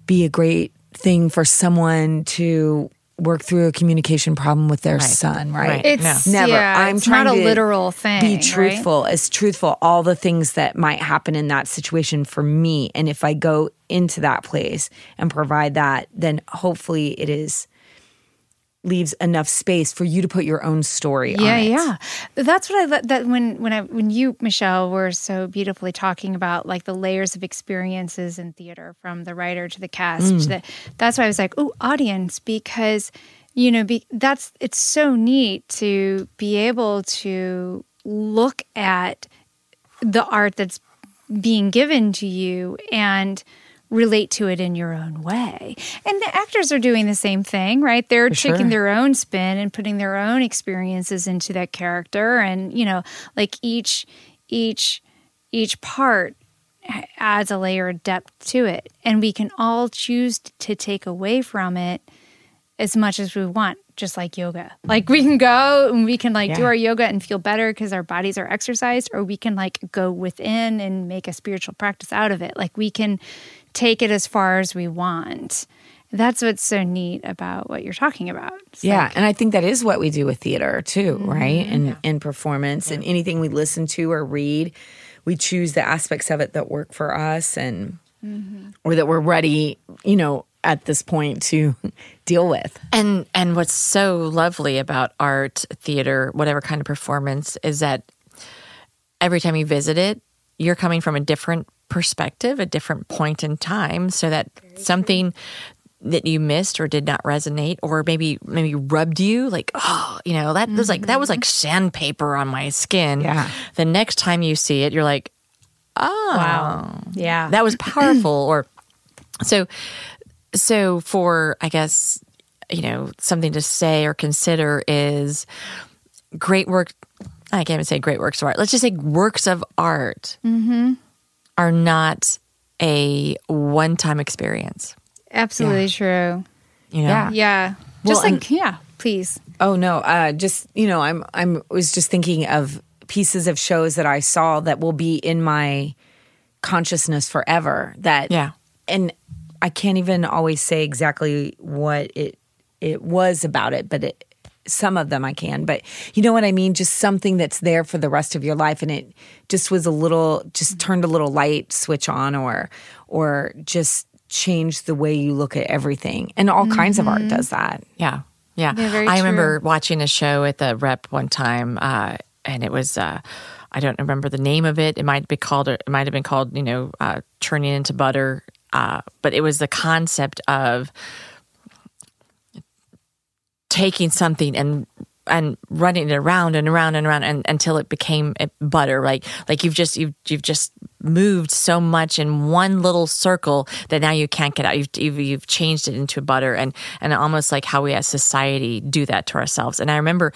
be a great thing for someone to work through a communication problem with their son right, Right. It's No. never Yeah, i'm it's trying not a to literal thing. be right? truthful as truthful all the things that might happen in that situation for me and if i go into that place and provide that then hopefully it is leaves enough space for you to put your own story Yeah, on it. yeah. That's what I that when when I when you Michelle were so beautifully talking about like the layers of experiences in theater from the writer to the cast. Mm. The, that's why I was like, oh, audience, because you know, be, that's it's so neat to be able to look at the art that's being given to you and relate to it in your own way. And the actors are doing the same thing, right? They're sure. taking their own spin and putting their own experiences into that character and, you know, like each each each part adds a layer of depth to it. And we can all choose to take away from it as much as we want, just like yoga. Like we can go and we can like do our yoga and feel better because our bodies are exercised, or we can like go within and make a spiritual practice out of it. Like we can take it as far as we want. That's what's so neat about what you're talking about. It's Yeah, like- and I think that is what we do with theater too, mm-hmm. right? And in performance and anything we listen to or read, we choose the aspects of it that work for us and mm-hmm. or that we're ready, you know, at this point to deal with. And and what's so lovely about art, theater, whatever kind of performance is that every time you visit it, you're coming from a different perspective, a different point in time, so that something that you missed or did not resonate or maybe maybe rubbed you like oh you know that was like that was like mm-hmm. sandpaper on my skin Yeah. the next time you see it you're like oh Wow. Yeah. that was powerful or so so for i guess you know something to say or consider is great work i can't even say great works of art let's just say works of art mm-hmm. Are not a one-time experience Absolutely true. you know Yeah. Yeah. Well, Just like, and- yeah, please. Oh no, uh, just you know, I'm I'm was just thinking of pieces of shows that I saw that will be in my consciousness forever. That Yeah. and I can't even always say exactly what it it was about it, but it some of them I can. But you know what I mean? Just something that's there for the rest of your life, and it just was a little, just turned a little light switch on, or or just changed the way you look at everything. And all kinds of art does that. Yeah. Yeah. Yeah, I remember true. watching a show at the rep one time, uh, and it was, uh, I don't remember the name of it. It might be called, it might have been called, you know, uh, turning into butter. Uh, but it was the concept of taking something and and running it around and around and around and, until it became butter like like you've just you've you've just moved so much in one little circle that now you can't get out. You've you've, you've changed it into butter and and almost like how we as society do that to ourselves. And i remember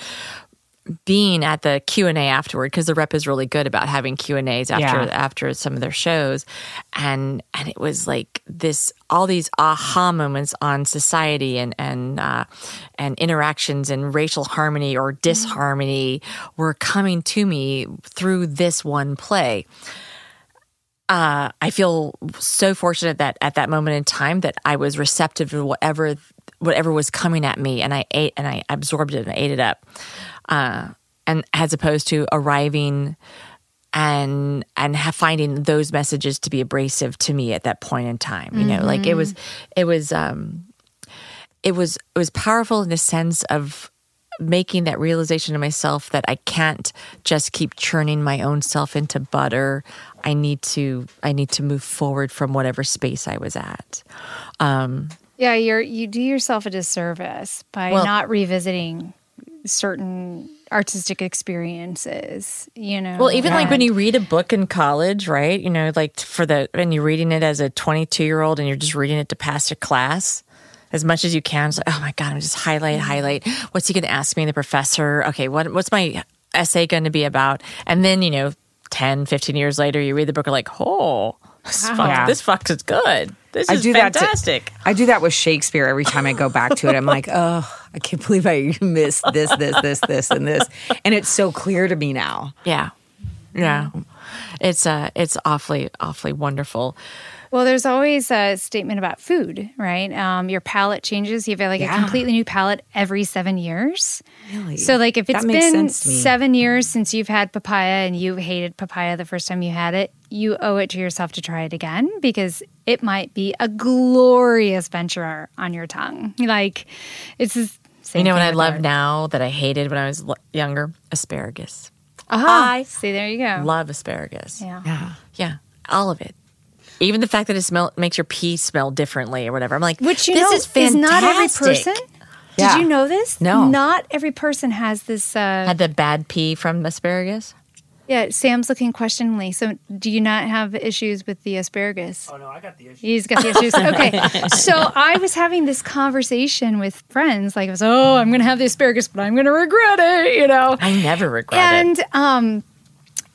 being at the q&a afterward because the rep is really good about having q&as after Yeah. after some of their shows. And and it was like this all these aha moments on society and and uh, and interactions and racial harmony or disharmony were coming to me through this one play. Uh, I feel so fortunate that at that moment in time that I was receptive to whatever whatever was coming at me, and I ate and I absorbed it and I ate it up, uh, and as opposed to arriving and and finding those messages to be abrasive to me at that point in time. You know, like it was it was um, it was it was powerful in the sense of making that realization to myself that I can't just keep churning my own self into butter. I need to I need to move forward from whatever space I was at. Um, Yeah, you're you do yourself a disservice by Well- not revisiting certain artistic experiences, you know. well, even like when you read a book in college, right? You know, like for the when you're reading it as a 22 year old and you're just reading it to pass a class. As much as you can, it's like, oh my god, I'm just highlight, mm-hmm. highlight. What's he going to ask me? The professor. Okay, what what's my essay going to be about? And then you know, 10, 15 years later, you read the book, and like, oh, this fuck, Yeah. this fuck is good. This I is do that to- fantastic. I do that with Shakespeare every time I go back to it. I'm like, oh, I can't believe I missed this, this, this, this, and this. And it's so clear to me now. Yeah. Yeah. It's uh it's awfully awfully wonderful. Well, there's always a statement about food, right? Um, your palate changes. You have like Yeah. a completely new palate every seven years. Really? So, like, if it's been sense to me. seven years since you've had papaya and you hated papaya the first time you had it, you owe it to yourself to try it again because it might be a glorious venture on your tongue. Like, it's you know what I love art. now that I hated when I was l- younger? Asparagus. Ah, I see, there you go. Love asparagus. yeah. Yeah. Yeah, all of it. Even the fact that it smell makes your pee smell differently or whatever. I'm like, Which you this know is fantastic. not every person. Yeah. Did you know this? No. Not every person has this. Uh, had the bad pee from asparagus. yeah, Sam's looking questioningly. So, do you not have issues with the asparagus? Oh no, I got the issue. He's got the issues. Okay. So I was having this conversation with friends, like I was, oh, I'm gonna have the asparagus, but I'm gonna regret it, you know. I never regret it. And um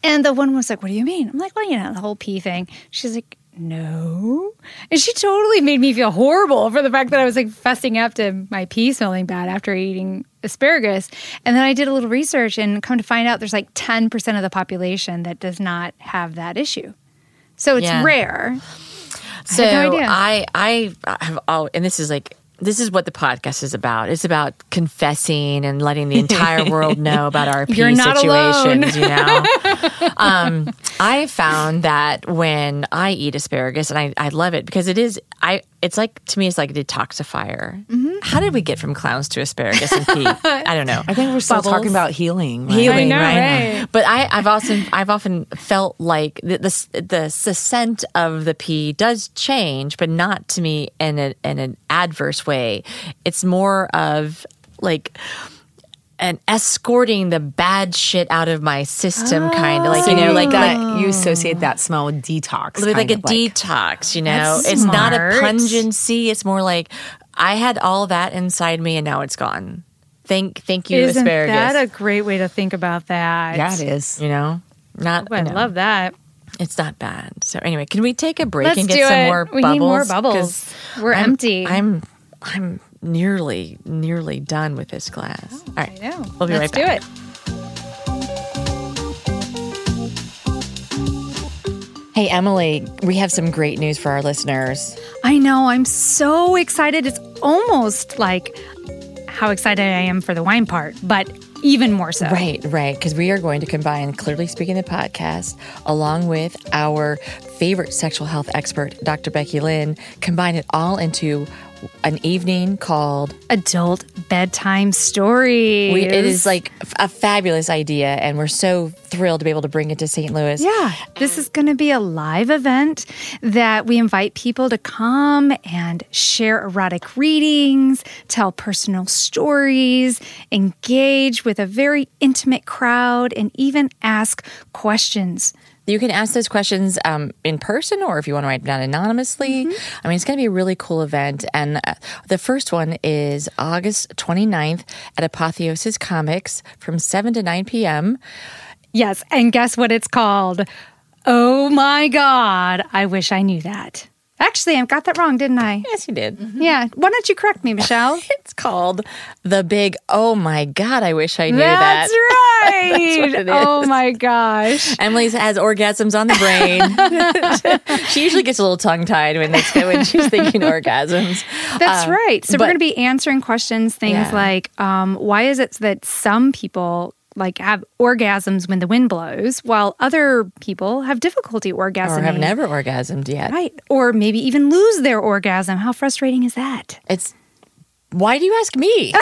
and the one was like, What do you mean? I'm like, Well, you know, the whole pee thing. She's like, No. And she totally made me feel horrible for the fact that I was like fessing up to my pee smelling bad after eating asparagus. And then I did a little research and come to find out there's like 10% of the population that does not have that issue. So it's Yeah. rare. So no idea. I, I have, all, and this is like this is what the podcast is about. It's about confessing and letting the entire world know about our You're not situations. You know, um, I found that when I eat asparagus, and I, I love it because it is I. It's like to me, it's like a detoxifier. Mm-hmm. How did we get from clowns to asparagus and pee? I don't know. I think we're still Bubbles. talking about healing. right? healing, I know, right? right? But I, I've often, I've often felt like the, the the scent of the pee does change, but not to me in a, in an adverse way. It's more of like an escorting the bad shit out of my system, kind of like So you know, like that like. you associate that smell with detox, Like kind a of detox, you know. That's It's not a pungency. It's more like I had all that inside me, and now it's gone. Thank, thank you, Isn't asparagus. that a great way to think about that? Yeah, it is. you know, not. Oh, I no. love that. It's not bad. So anyway, can we take a break Let's and get do some it. more We bubbles? need more 'Cause bubbles. We're I'm- empty. I'm I'm nearly nearly done with this glass. Oh, all right. I know. We'll be Let's right back. do it. Hey Emily, we have some great news for our listeners. I know. I'm so excited. It's almost like how excited I am for the wine part, but even more so. Right, right. Because we are going to combine Clearly Speaking the podcast along with our favorite sexual health expert, Dr. Becky Lynn, combine it all into an evening called Adult bedtime stories. we, it is like a fabulous idea and we're so thrilled to be able to bring it to St. Louis. Yeah, this is going to be a live event that we invite people to come and share erotic readings, tell personal stories, engage with a very intimate crowd, and even ask questions. You can ask those questions um, in person or if you want to write them down anonymously. I mean, it's going to be a really cool event. And uh, the first one is August 29th at Apotheosis Comics from 7 to 9 p.m. Yes, and guess what it's called? Oh my God, I wish I knew that. Actually, I got that wrong, didn't I? Yes, you did. Yeah. Why don't you correct me, Michelle? It's called The Big Oh My God, I Wish I Knew that. That's That. right. what it Oh my gosh. Emily has orgasms on the brain. she usually gets a little tongue tied when, it's, when she's thinking orgasms. That's Uh, right. So but- we're going to be answering questions, things Yeah. like, um, why is it that some people like have orgasms when the wind blows, while other people have difficulty orgasming? Or have never orgasmed yet. Right. Or maybe even lose their orgasm. How frustrating is that? It's why do you ask me?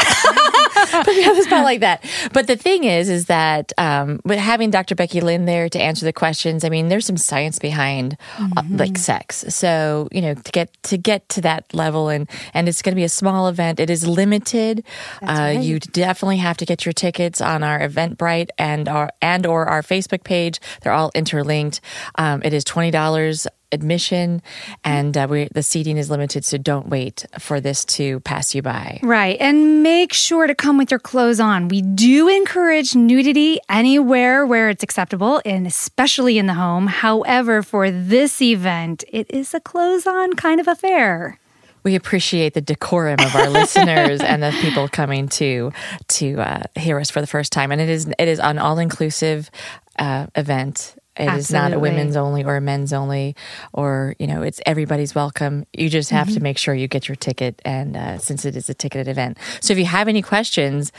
Me on the spot like that. But the thing is, is that um, with having Dr. Becky Lynn there to answer the questions, I mean, there's some science behind uh, like sex. So you know, to get to get to that level, and and it's going to be a small event. It is limited. Uh, You definitely have to get your tickets on our Eventbrite and our and or our Facebook page. They're all interlinked. Um, it is twenty dollars admission, and uh, the seating is limited. So don't wait for this to pass you by. Right. And make sure to come with your clothes on. We do encourage nudity anywhere where it's acceptable, and especially in the home. However, for this event, it is a clothes on kind of affair. We appreciate the decorum of our listeners and the people coming to to uh, hear us for the first time. And it is it is an all inclusive uh, event. It is not a women's only or a men's only, or you know, it's everybody's welcome. You just have to make sure you get your ticket, and uh, since it is a ticketed event, so if you have any questions,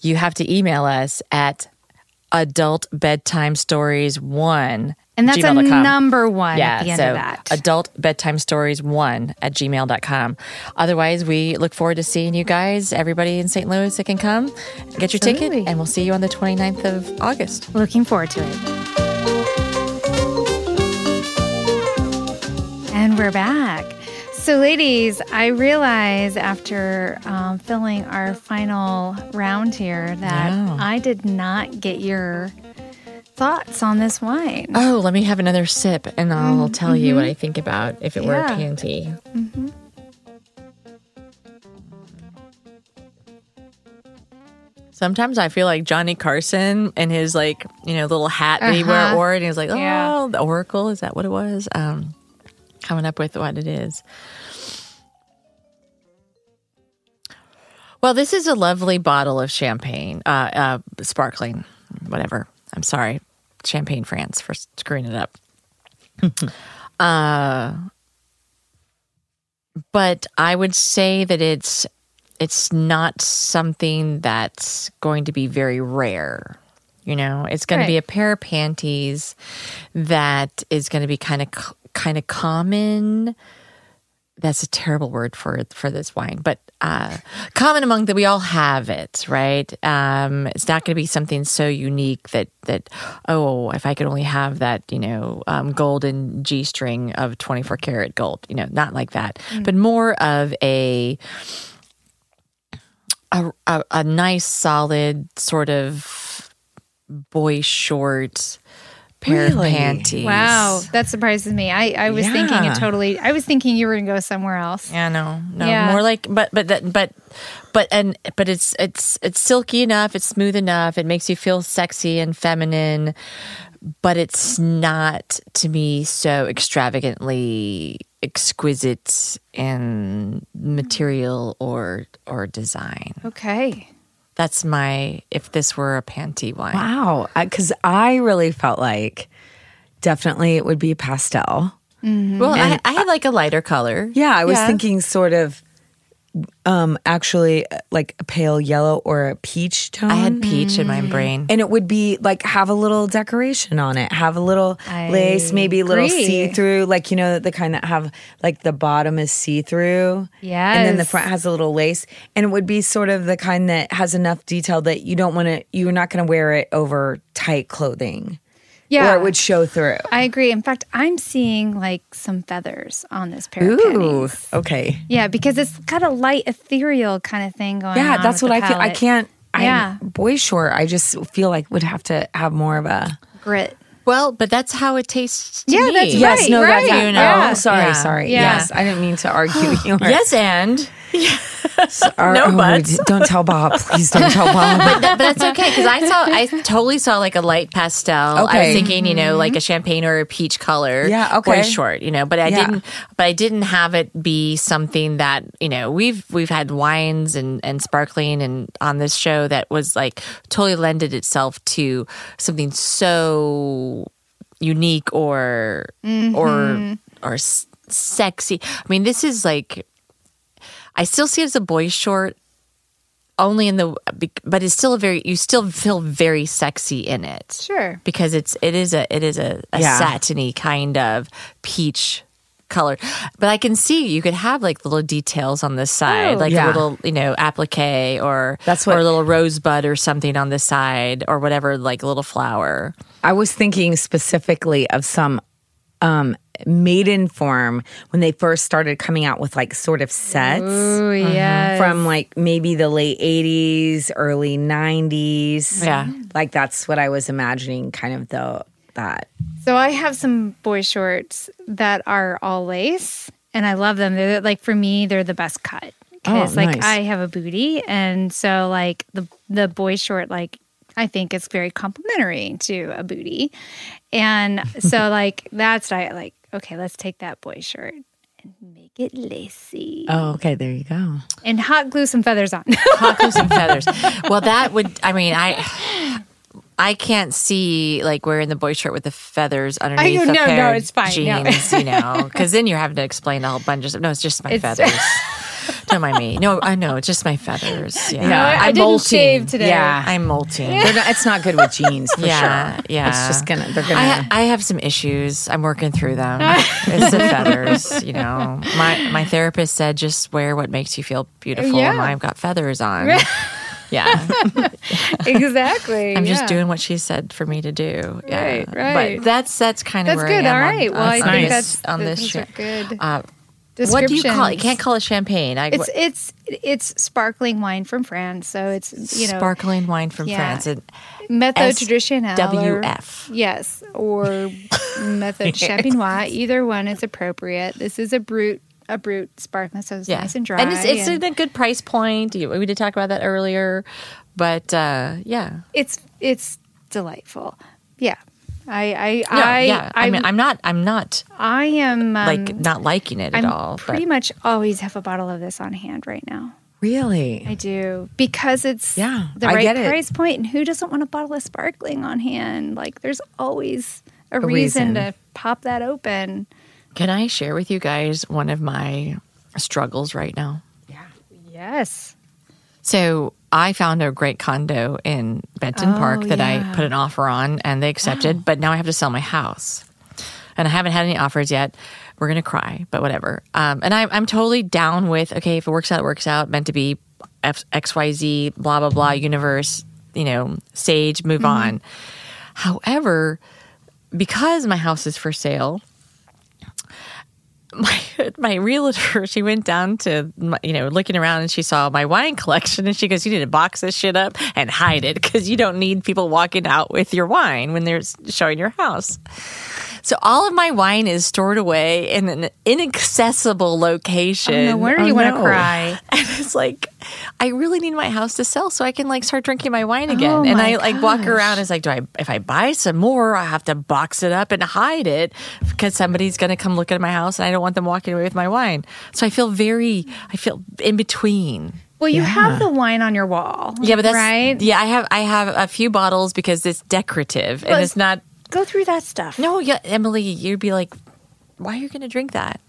you have to email us at adult bedtime stories one And that's a number one Yeah, at the end so of that. adult bedtime stories one at gmail.com. Otherwise, we look forward to seeing you guys, everybody in St. Louis that can come, get your ticket, and we'll see you on the 29th of August. Looking forward to it. We're back. So, ladies, I realize after um, filling our final round here that Yeah. I did not get your thoughts on this wine. Oh, let me have another sip and I'll tell you what I think about if it were a Yeah. panty. Sometimes I feel like Johnny Carson and his like, you know, little hat that he wore, Uh-huh. wore and he was like, oh, Yeah. the Oracle, is that what it was? Um, coming up with what it is. Well, this is a lovely bottle of champagne, uh, uh, sparkling, whatever. I'm sorry, Champagne France for screwing it up. uh, but I would say that it's it's not something that's going to be very rare. You know, it's going to be a pair of panties that is going to be kind of kind of common. That's a terrible word for for this wine, but uh, common among that we all have it, right? Um, it's not going to be something so unique that that oh, if I could only have that, you know, um, golden g string of twenty four karat gold, you know, not like that, but more of a a, a a nice solid sort of boy short pair Really? of panties. Wow, that surprises me. I, I was thinking Yeah. it totally. I was thinking you were gonna go somewhere else. Yeah, no, no, Yeah. more like, but, but that, but, but, and, but it's, it's, it's silky enough. It's smooth enough. It makes you feel sexy and feminine, but it's not to me so extravagantly exquisite in material or, or design. Okay. That's my, if this were a panty wine. Wow. Uh, because I really felt like definitely it would be pastel. Well, I, I had like a lighter color. Yeah, I was Yeah. thinking sort of um actually uh, like a pale yellow or a peach tone. I had peach in my brain. and it would be like have a little decoration on it, have a little I lace, maybe a little see through, like you know the kind that have like the bottom is see through, Yeah. and then the front has a little lace, and it would be sort of the kind that has enough detail that you don't want to, you're not going to wear it over tight clothing, Yeah. or it would show through. I agree. In fact, I'm seeing like some feathers on this pair of Ooh, pennies. okay, Yeah, because it's got a light ethereal kind of thing going on. yeah, that's with what the I feel. I can't. Yeah. I'm boy short. I just feel like would have to have more of a. grit. Well, but that's how it tastes to Yeah, me. that's Yes, Right, no, right. that's You know. yeah. Oh, sorry, Yeah. sorry. Yeah. Yes, I didn't mean to argue. your- Yes, and Or- No oh, buts. d- Don't tell Bob. Please don't tell Bob. but, that, but that's okay because I saw I totally saw like a light pastel. I Okay. was thinking, you know, like a mm-hmm. champagne or a peach color. Yeah, boy okay. short, you know. But I Yeah. didn't. But I didn't have it be something that you know we've we've had wines and and sparkling and on this show that was like totally lended itself to something so unique or or mm-hmm. or sexy. I mean, this is like I still see it as a boy short only in the but it's still a very you still feel very sexy in it Sure. because it's it is a it is a, a Yeah. satiny kind of peach color but i can see you could have like little details on the side Oh. like Yeah. a little you know applique or That's what- or a little rosebud or something on the side or whatever like a little flower I was thinking specifically of some um, Maidenform when they first started coming out with like sort of sets Oh yeah. from like maybe the late 80s, early 90s. Yeah. Like that's what I was imagining kind of the that. So I have some boy shorts that are all lace, and I love them. They're like for me, they're the best cut because Oh, like nice. I have a booty, and so like the the boy short like. I think it's very complimentary to a booty. And so like that's I like, okay, let's take that boy shirt and make it lacy. Oh, okay, there you go. And hot glue some feathers on. hot glue some feathers well that would i mean i I can't see like wearing the boy shirt with the feathers underneath. no, a no, pair it's fine, no. Jeans, you know, because then you're having to explain a whole bunch of stuff. No, it's just my It's- feathers. Don't mind me. No, I know it's just my feathers. Yeah, No, I- I I'm didn't molting. shave today. Yeah. I'm molting. Not, it's not good with jeans for yeah, sure. yeah. It's just gonna, they're gonna. I, I have some issues. I'm working through them. it's the feathers, you know. My my therapist said just wear what makes you feel beautiful. Yeah. And I've got feathers on. yeah. exactly. I'm just yeah. doing what she said for me to do. Yeah. Right, right. But that's that's kind of That's where good. I am All on- Well, on, I think this- that's on this those are shit. good. Uh, what do you call it? You can't call it champagne. I, It's it's it's sparkling wine from France, so it's you know sparkling wine from yeah. France. And method traditionnel or- WF. Yes, or method champenois. Either one is appropriate. This is a brut a brut sparkling, so it's yeah, nice and dry. and it's it's and a good price point. We did talk about that earlier, but uh, yeah. it's it's delightful. Yeah, I I No, I yeah. I, I, mean, I'm not. I'm not I am um, like not liking it at I'm all. pretty but much always have a bottle of this on hand right now. really? I do because it's Yeah, the I right price point, and who doesn't want a bottle of sparkling on hand? Like, there's always a, A reason, reason. to pop that open. Can I share with you guys one of my struggles right now. Yeah. Yes. So I found a great condo in Benton Oh, Park that yeah. I put an offer on and they accepted, but now I have to sell my house. And I haven't had any offers yet. We're going to cry, but whatever. Um, and I, I'm totally down with, okay, if it works out, it works out, meant to be F- XYZ, blah, blah, blah, universe, you know, sage, move on. However, because my house is for sale, my my realtor she went down to my, you know looking around and she saw my wine collection and she goes you need to box this shit up and hide it because you don't need people walking out with your wine when they're showing your house so all of my wine is stored away in an inaccessible location oh, No wonder Oh, you want to no. cry. and it's like I really need my house to sell so I can like start drinking my wine again. Oh, and my I like walk gosh. around. It's like, do I if I buy some more, I have to box it up and hide it because somebody's going to come look at my house and I don't want them walking away with my wine. So I feel very, I feel in between. Well, you have the wine on your wall. Yeah, but that's right. Yeah, I have I have a few bottles because it's decorative and it's not. Go through that stuff. No, yeah, Emily, you'd be like, why are you going to drink that?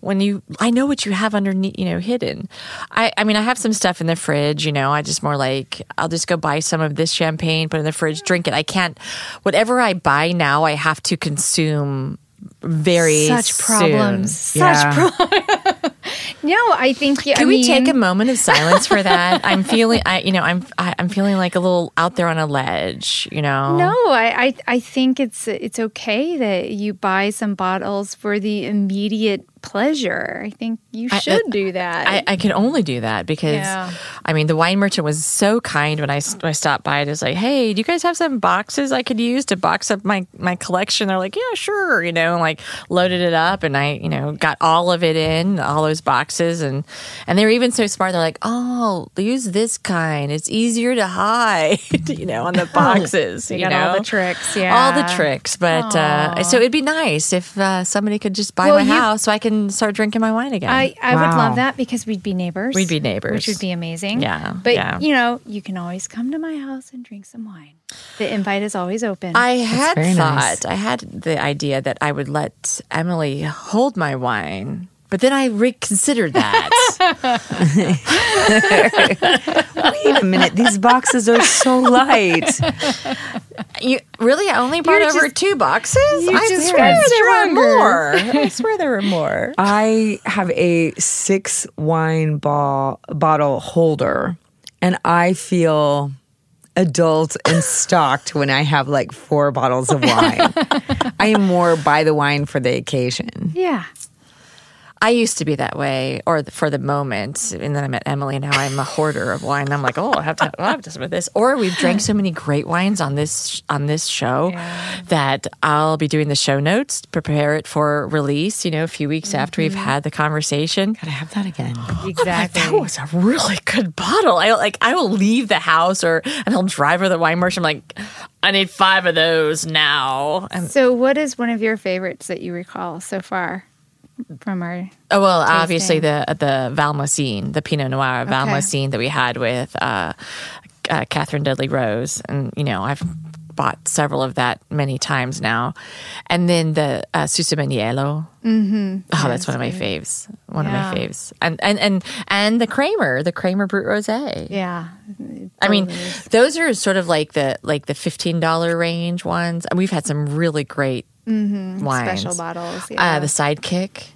When you, I know what you have underneath, you know, hidden. I, I mean, I have some stuff in the fridge. You know, I just more like I'll just go buy some of this champagne, put it in the fridge, drink it. I can't. Whatever I buy now, I have to consume very Such soon. problems. Such Yeah. problems. no, I think. Yeah, Can I we mean, take a moment of silence for that? I'm feeling, I, you know, I'm, I, I'm feeling like a little out there on a ledge. You know, No, I, I I think it's it's okay that you buy some bottles for the immediate pleasure. I think you I- should do that. I, I can only do that because Yeah. I mean the wine merchant was so kind when I, when I stopped by. It was like, hey, do you guys have some boxes I could use to box up my my collection? They're like, yeah, sure, you know, and like loaded it up, and I you know got all of it in all those boxes, and and they were even so smart. They're like, oh, use this kind. It's easier to hide, you know, on the boxes. You got know? all the tricks, Yeah, all the tricks. But uh, so it'd be nice if uh, somebody could just buy Well, my you- house so I can start drinking my wine again. I, I would love that because we'd be neighbors. We'd be neighbors. Which would be amazing. Yeah, But, yeah. you know, you can always come to my house and drink some wine. The invite is always open. I had thought, nice. I had the idea that I would let Emily hold my wine, but then I reconsidered that. Wait a minute, these boxes are so light. you really? I only brought You're over just- two boxes. I just swear got there were more. I swear there were more. I have a six wine ball, bottle holder, and I feel adult and stocked when I have like four bottles of wine. I am more buy the wine for the occasion. yeah. I used to be that way, or for the moment, and then I met Emily. Now I'm a hoarder of wine. I'm like, oh, I have to, I have to some of this. Or we've drank so many great wines on this on this show that I'll be doing the show notes, prepare it for release. You know, a few weeks after we've mm-hmm. had the conversation. Gotta have that again. Oh, exactly. That was a really good bottle. I like. I will leave the house, or and I'll drive with the wine merchant. I'm like, I need five of those now. And so, what is one of your favorites that you recall so far from our? Oh well, obviously tasting. the the Valmoissine, the Pinot Noir Valmoissine that we had with uh, uh, Catherine Dudley Rose, and you know I've bought several of that many times now, and then the uh, Susumaniello. Mm-hmm. Oh, that's one of my faves. One Yeah. of my faves, and and and and the Kramer, the Kramer Brut Rosé. Yeah. I mean, is. those are sort of like the like the fifteen dollar range ones, and we've had some really great wines. special bottles. Uh, the Sidekick.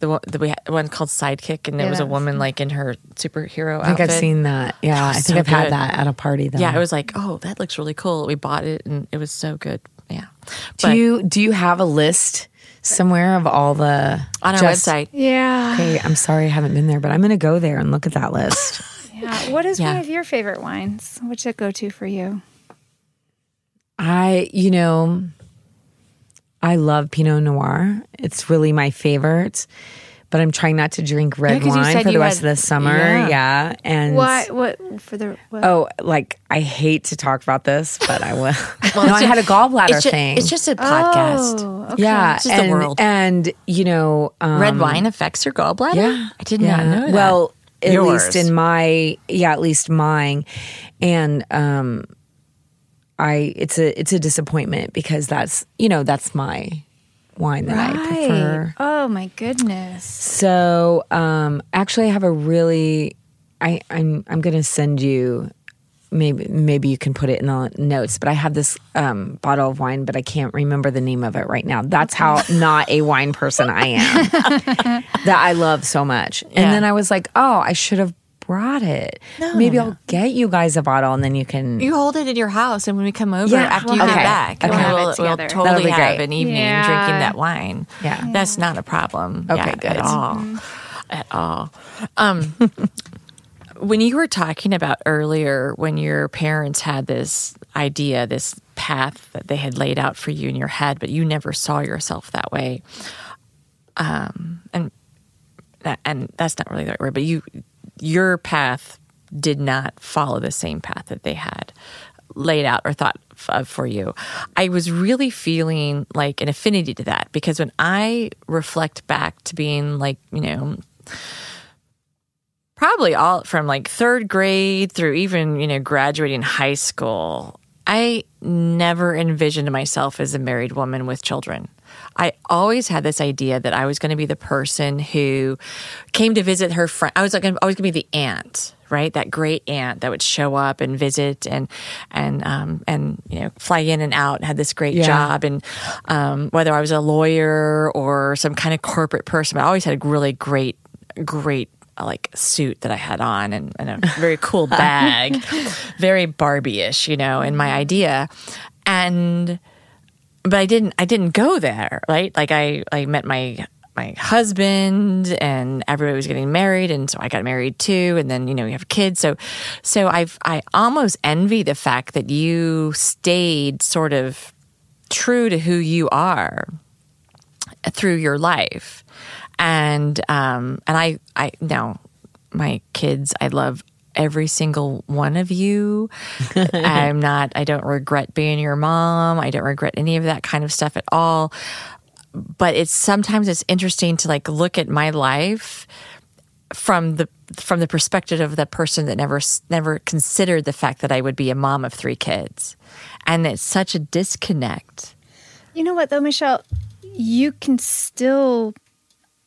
The one, the we had one called Sidekick, and it Yeah, was a woman like in her superhero I think outfit. I've seen that. Yeah, I think so I've had that at a party though. Yeah, I was like, oh, that looks really cool. We bought it, and it was so good. Yeah. Do But you do you have a list somewhere of all the on our just- website? yeah. Okay, I'm sorry I haven't been there, but I'm gonna go there and look at that list. Yeah. What is Yeah. one of your favorite wines? What's it go to for you? I, you know, I love Pinot Noir. It's really my favorite. But I'm trying not to drink red you wine for the rest had- of the summer. Yeah. Yeah. And What? What for the? What? oh, like I hate to talk about this, but I will. no, it's I had a gallbladder it's ju- thing. It's just a podcast. Oh, okay. yeah, it's just the and, world. and you know, um, Red wine affects your gallbladder. Yeah, I did yeah. not know that. Well, at Yours. least in my yeah, at least mine, and um, I it's a it's a disappointment because that's you know that's my wine that I prefer. Oh my goodness. So, um, actually, I have a really. I, I'm I'm going to send you. Maybe maybe you can put it in the notes. But I have this um, bottle of wine, but I can't remember the name of it right now. That's how not a wine person I am. that I love so much. And then I was like, oh, I should have brought it. maybe I'll get you guys a bottle, and then you can. You hold it in your house, and when we come over Yeah, after we'll you have get it. back, Okay. we'll, we'll together. That'll totally have an evening Yeah. drinking that wine. Yeah. that's not a problem. Okay, Yeah, good. at all, at all. Um, when you were talking about earlier, when your parents had this idea, this path that they had laid out for you in your head, but you never saw yourself that way, um, and and that's not really the right word, but you your path did not follow the same path that they had laid out or thought of for you. I was really feeling like an affinity to that because when I reflect back to being like, you know, probably all from like third grade through even, you know, graduating high school, I never envisioned myself as a married woman with children. I always had this idea that I was going to be the person who came to visit her friend. I was like, always going to be the aunt, right? That great aunt that would show up and visit and and um, and you know fly in and out. and Had this great Yeah. job, and um, whether I was a lawyer or some kind of corporate person, I always had a really great, great like suit that I had on and, and a very cool bag, very Barbie-ish, you know, in my idea, and but I didn't I didn't go there, right? Like I I met my my husband and everybody was getting married and so I got married too and then you know you have kids. So so I've I almost envy the fact that you stayed sort of true to who you are through your life and um and I I now my kids I love every single one of you. I'm not I don't regret being your mom. I don't regret any of that kind of stuff at all. But it's sometimes it's interesting to like look at my life from the from the perspective of the person that never never considered the fact that I would be a mom of three kids. And it's such a disconnect. You know what though, Michelle? You can still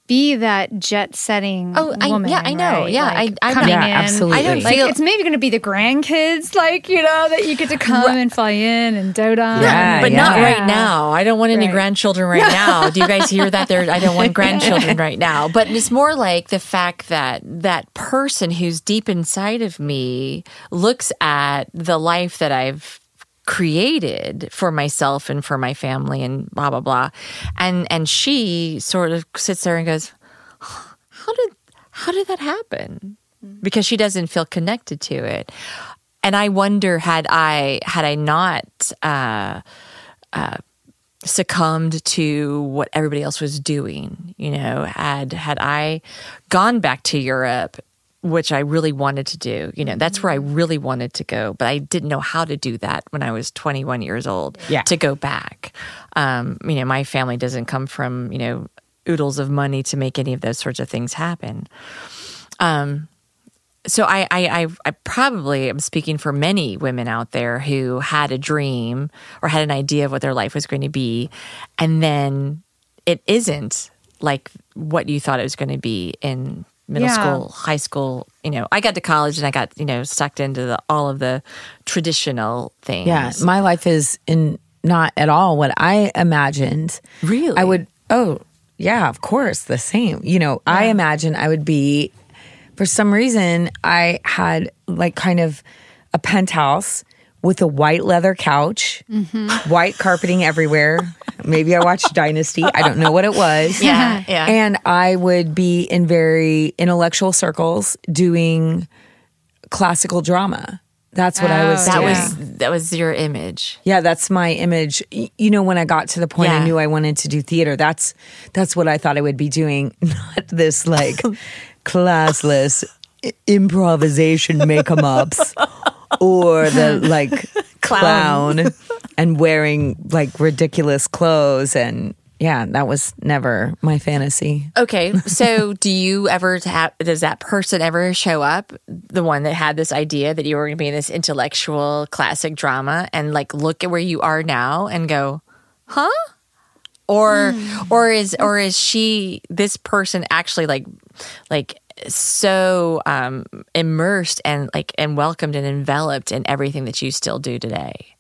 be that jet setting Oh, I- woman. yeah, I know. right? Yeah, Like, I- I- coming Yeah, in. absolutely. I don't Like feel- it's maybe going to be the grandkids, like you know, that you get to come and fly in and dote on. Yeah, but not yeah. right now. I don't want any Right. grandchildren right now. Do you guys hear that? There, I don't want grandchildren right now. But it's more like the fact that that person who's deep inside of me looks at the life that I've created for myself and for my family and blah blah blah, and and she sort of sits there and goes, "How did how did that happen?" Because she doesn't feel connected to it. And I wonder had I had I not uh, uh, succumbed to what everybody else was doing, you know, had had I gone back to Europe, which I really wanted to do, you know, that's where I really wanted to go, but I didn't know how to do that when I was 21 years old. Yeah. to go back, um, you know, my family doesn't come from you know oodles of money to make any of those sorts of things happen Um, so I, I, I, I probably am speaking for many women out there who had a dream or had an idea of what their life was going to be, and then it isn't like what you thought it was going to be in middle Yeah. school, high school. You know, I got to college and I got you know sucked into the, all of the traditional things. Yeah, my life is in not at all what I imagined. Really? I would. Oh, yeah, of course, the same. You know, I imagine I would be. For some reason, I had like kind of a penthouse with a white leather couch, mm-hmm. white carpeting everywhere. Maybe I watched Dynasty. I don't know what it was. Yeah, yeah. And I would be in very intellectual circles doing classical drama. That's what I was Oh, that doing. was that was your image. Yeah, that's my image. You know, when I got to the point I knew I wanted to do theater, that's that's what I thought I would be doing, not this like classless improvisation make 'em ups or the like clown and wearing like ridiculous clothes and yeah, that was never my fantasy. Okay, so do you ever have? Does that person ever show up? The one that had this idea that you were going to be in this intellectual classic drama, and like look at where you are now and go, "Huh? or hmm. or is or is she this person actually like like so um immersed and like and welcomed and enveloped in everything that you still do today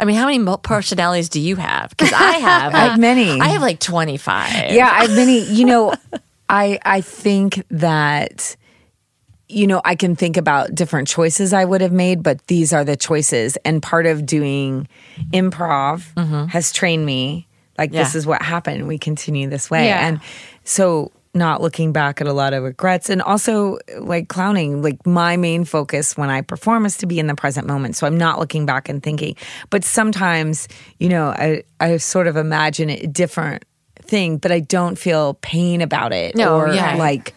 I mean, how many personalities do you have? Because I have, I have many. I have like twenty five. yeah i've many you know i i think that you know i can think about different choices i would have made but these are the choices and part of doing improv has trained me like this is what happened we continue this way Yeah. and so not looking back at a lot of regrets and also like clowning like my main focus when i perform is to be in the present moment so i'm not looking back and thinking but sometimes you know i i sort of imagine a different thing but i don't feel pain about it No, or yeah. like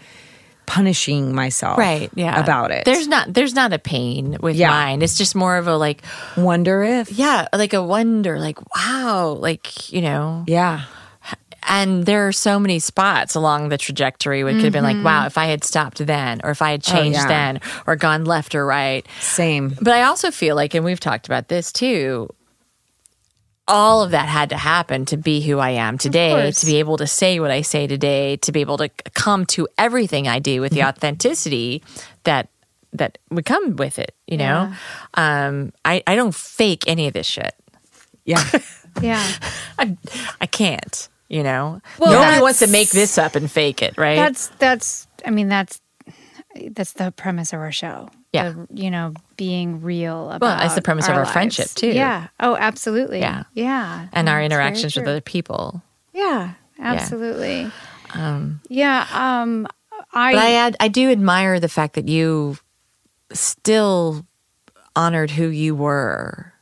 punishing myself right. Yeah, about it There's not there's not a pain with Yeah. mine. It's just more of a like, wonder if yeah, like a wonder, like wow, like you know, yeah and there are so many spots along the trajectory where it could have been like, wow, if I had stopped then, or if I had changed yeah. then, or gone left or right. same But I also feel like, and we've talked about this too, all of that had to happen to be who I am today, to be able to say what I say today, to be able to come to everything I do with the authenticity that that would come with it. You know, um, I I don't fake any of this shit. yeah Yeah. I I can't. You know, Well, nobody wants to make this up and fake it, right? That's that's I mean that's that's the premise of our show. Yeah. The, you know, being real about Well, it's the premise of our lives. friendship, too. Yeah. Oh, absolutely. Yeah. Yeah. and our That's interactions with other people. Yeah, absolutely. yeah, um I, But I ad, I do admire the fact that you still honored who you were.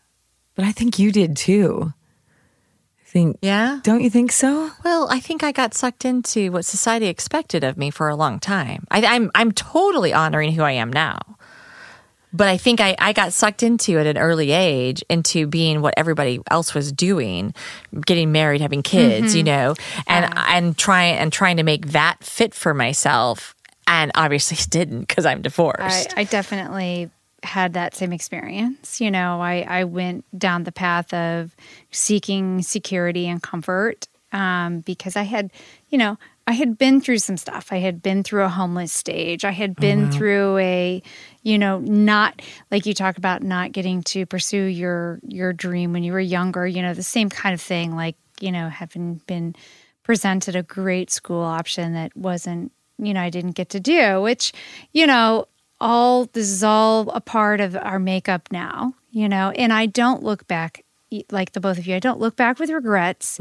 but i think you did too i think Yeah. don't you think so Well, I think I got sucked into what society expected of me for a long time. I, I'm I'm totally honoring who I am now, but I think I, I got sucked into at an early age into being what everybody else was doing, getting married, having kids, mm-hmm. you know, and and trying and trying to make that fit for myself, and obviously didn't because I'm I, divorced. I definitely had that same experience. You know, I, I went down the path of seeking security and comfort um, because I had, you know, I had been through some stuff. I had been through a homeless stage. I had been through a, you know, not like you talk about not getting to pursue your your dream when you were younger. You know, the same kind of thing. Like you know, having been presented a great school option that wasn't, you know, I didn't get to do, which, you know, all this is all a part of our makeup now, you know, and I don't look back like the both of you. I don't look back with regrets.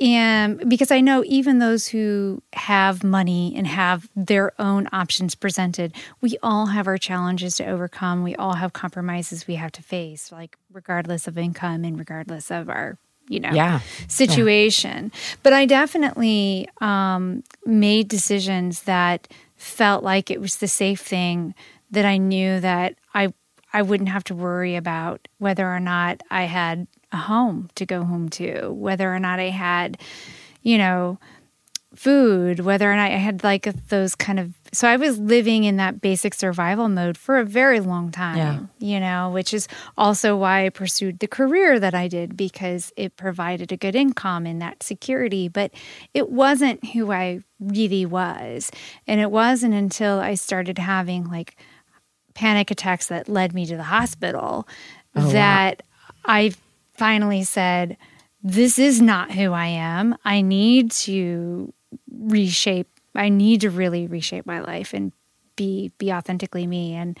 And because I know even those who have money and have their own options presented, we all have our challenges to overcome. We all have compromises we have to face, like regardless of income and regardless of our, you know, Yeah. situation. But I definitely um, made decisions that felt like it was the safe thing that I knew that I I wouldn't have to worry about whether or not I had a home to go home to, whether or not I had, you know, food, whether or not I had like those kind of. So I was living in that basic survival mode for a very long time, you know, which is also why I pursued the career that I did because it provided a good income and that security. But it wasn't who I really was. And it wasn't until I started having like panic attacks that led me to the hospital oh, that I finally said, This is not who I am. I need to reshape, I need to really reshape my life and be be authentically me. And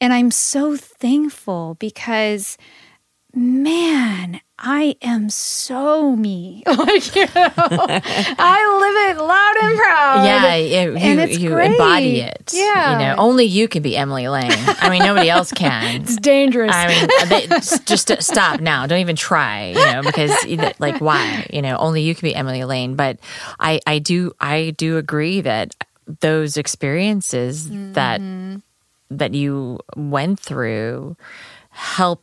and I'm so thankful because man, I am so me. like, you know, I live it loud and proud. Yeah, you, And you, it's you great. embody it. Yeah. you know, only you can be Emily Lane. I mean, nobody else can. It's dangerous. I mean, they, just stop now. Don't even try. You know, because like, why? You know, only you can be Emily Lane. But I, I do, I do agree that those experiences that mm-hmm. that you went through help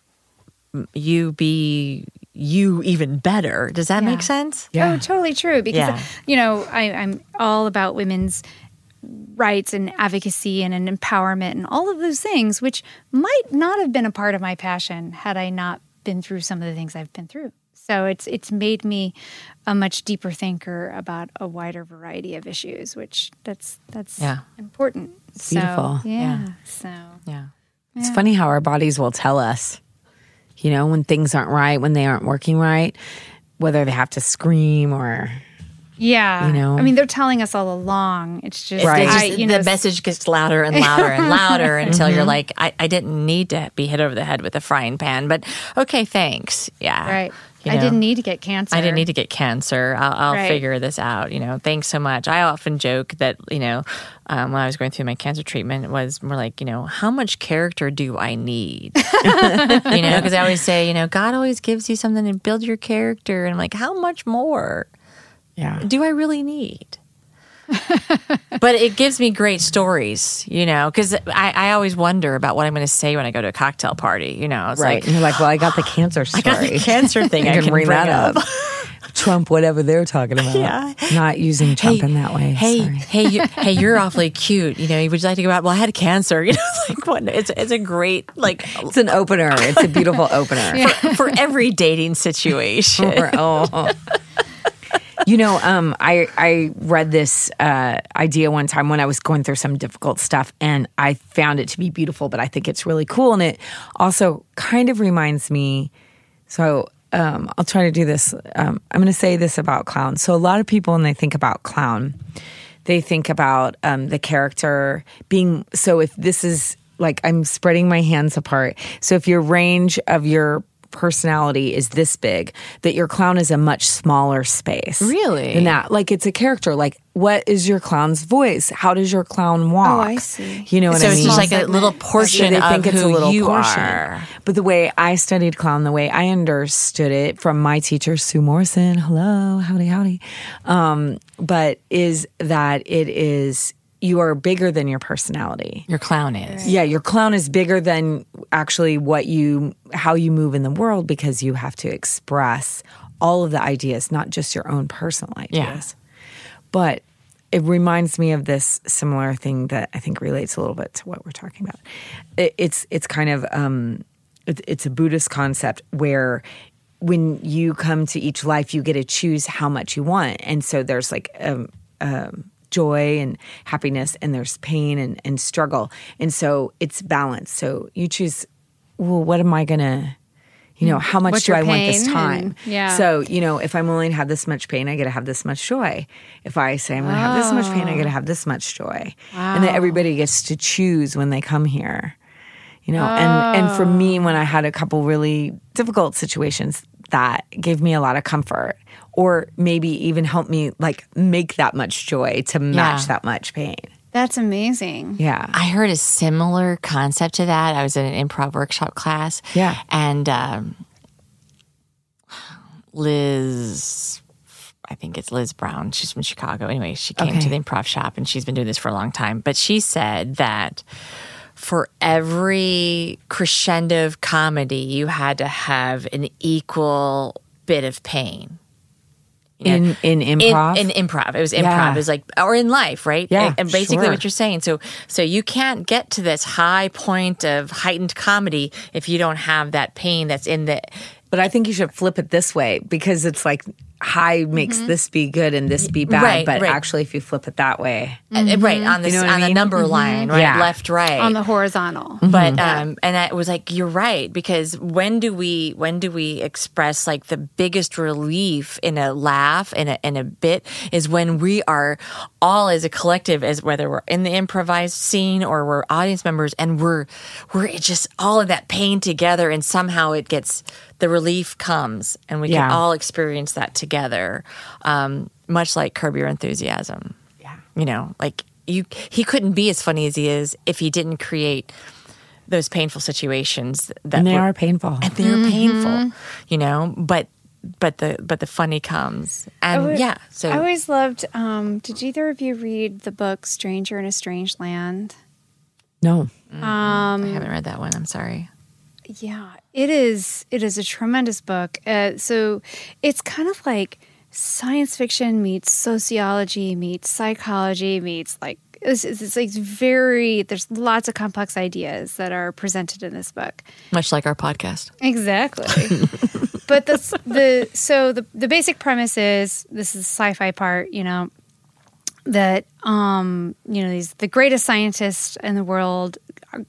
you be you even better. Does that Yeah. make sense? Oh, yeah. Oh, totally true. Because Yeah. you know, I, I'm all about women's rights and advocacy and, and empowerment and all of those things, which might not have been a part of my passion had I not been through some of the things I've been through. So it's it's made me a much deeper thinker about a wider variety of issues, which that's that's Yeah. important. beautiful. So, yeah. So Yeah. It's funny how our bodies will tell us, you know, when things aren't right, when they aren't working right, whether they have to scream or yeah, You know? I mean, they're telling us all along. It's just, Right. I, just- you the know, message gets louder and louder and louder until you're mm-hmm. like, I, I didn't need to be hit over the head with a frying pan, but okay, thanks. Yeah. right. You I didn't need to get cancer. I didn't need to get cancer. I'll, I'll Right. figure this out. You know, thanks so much. I often joke that you know, um, when I was going through my cancer treatment, it was more like, you know, how much character do I need? you know, because I always say, you know, God always gives you something to build your character, and I'm like, how much more yeah. do I really need? But it gives me great stories, you know, because I, I always wonder about what I'm going to say when I go to a cocktail party. You know, it's Right. like and you're like, well, I got the cancer story. I got the cancer thing. I can, can bring, bring that up. Trump, whatever they're talking about. Yeah. Not using Trump in that way. Hey, Sorry. hey, you, hey, you're awfully cute. You know, would you like to go out? Well, I had cancer. You know, it's like what? It's it's a great like It's an opener. It's a beautiful opener. for every dating situation. Or- oh. You know, um, I I read this uh, idea one time when I was going through some difficult stuff, and I found it to be beautiful. But I think it's really cool, and it also kind of reminds me. So um, I'll try to do this. Um, I'm going to say this about clown. So a lot of people, when they think about clown, they think about um, the character being. So if this is like I'm spreading my hands apart. So if your range of your personality is this big, that your clown is a much smaller space. Really? Than that. Like it's a character. Like what is your clown's voice? How does your clown walk? Oh, I see. You know what so I mean? So it's just like a little portion they of think it's who a little you portion. are. But the way I studied clown, the way I understood it from my teacher, Sue Morrison, hello, howdy, howdy, um, but is that it is, you are bigger than your personality. Your clown is. Yeah, your clown is bigger than actually what you, how you move in the world because you have to express all of the ideas, not just your own personal ideas. But it reminds me of this similar thing that I think relates a little bit to what we're talking about. It, it's it's kind of um, it, it's a Buddhist concept where when you come to each life, you get to choose how much you want, and so there's like um, um, joy and happiness, and there's pain and, and struggle, and so it's balance. So you choose. Well, what am I gonna? You know, how much What's do I want this time? and- yeah. So, you know, if I'm willing to have this much pain, I get to have this much joy. If I say I'm going to have this much pain, I get to have this much joy. And then everybody gets to choose when they come here. You know, and and for me, when I had a couple really difficult situations, that gave me a lot of comfort, or maybe even help me like make that much joy to match Yeah. that much pain. That's amazing. Yeah, I heard a similar concept to that. I was in an improv workshop class. Yeah. And um, Liz, I think it's Liz Brown. She's from Chicago. Anyway, she came Okay. to the improv shop and she's been doing this for a long time. But she said that for every crescendo of comedy, you had to have an equal bit of pain. You know, in in improv. in, in improv. It was improv. Yeah. It was like, or in life, right? Yeah, And, and basically sure. what you're saying. So, so you can't get to this high point of heightened comedy if you don't have that pain that's in the. But I think you should flip it this way because it's like high makes this be good and this be bad. Mm-hmm. Right, but right. actually, if you flip it that way, uh, Right on the You know what I on the mean? number line, right, Yeah. left, right, On the horizontal. but um and i was like you're right because when do we when do we express like the biggest relief in a laugh in a in a bit is when we are all as a collective as whether we're in the improvised scene or we're audience members and we're we're just all of that pain together and somehow it gets the relief comes and we Yeah. can all experience that together um much like curb your enthusiasm. Yeah, you know like you he couldn't be as funny as he is if he didn't create those painful situations that and they were, are painful. and they're painful you know but but the but the funny comes. And would- yeah so I always loved. Um, did either of you read the book "Stranger in a Strange Land"? No, um i haven't read that one. I'm sorry. Yeah, it is. It is a tremendous book. Uh, so it's kind of like science fiction meets sociology meets psychology meets like it's, it's, it's like very. There's lots of complex ideas that are presented in this book. much like our podcast Exactly. but the the so the the basic premise is this is the sci-fi part, you know, that um, you know these the greatest scientists in the world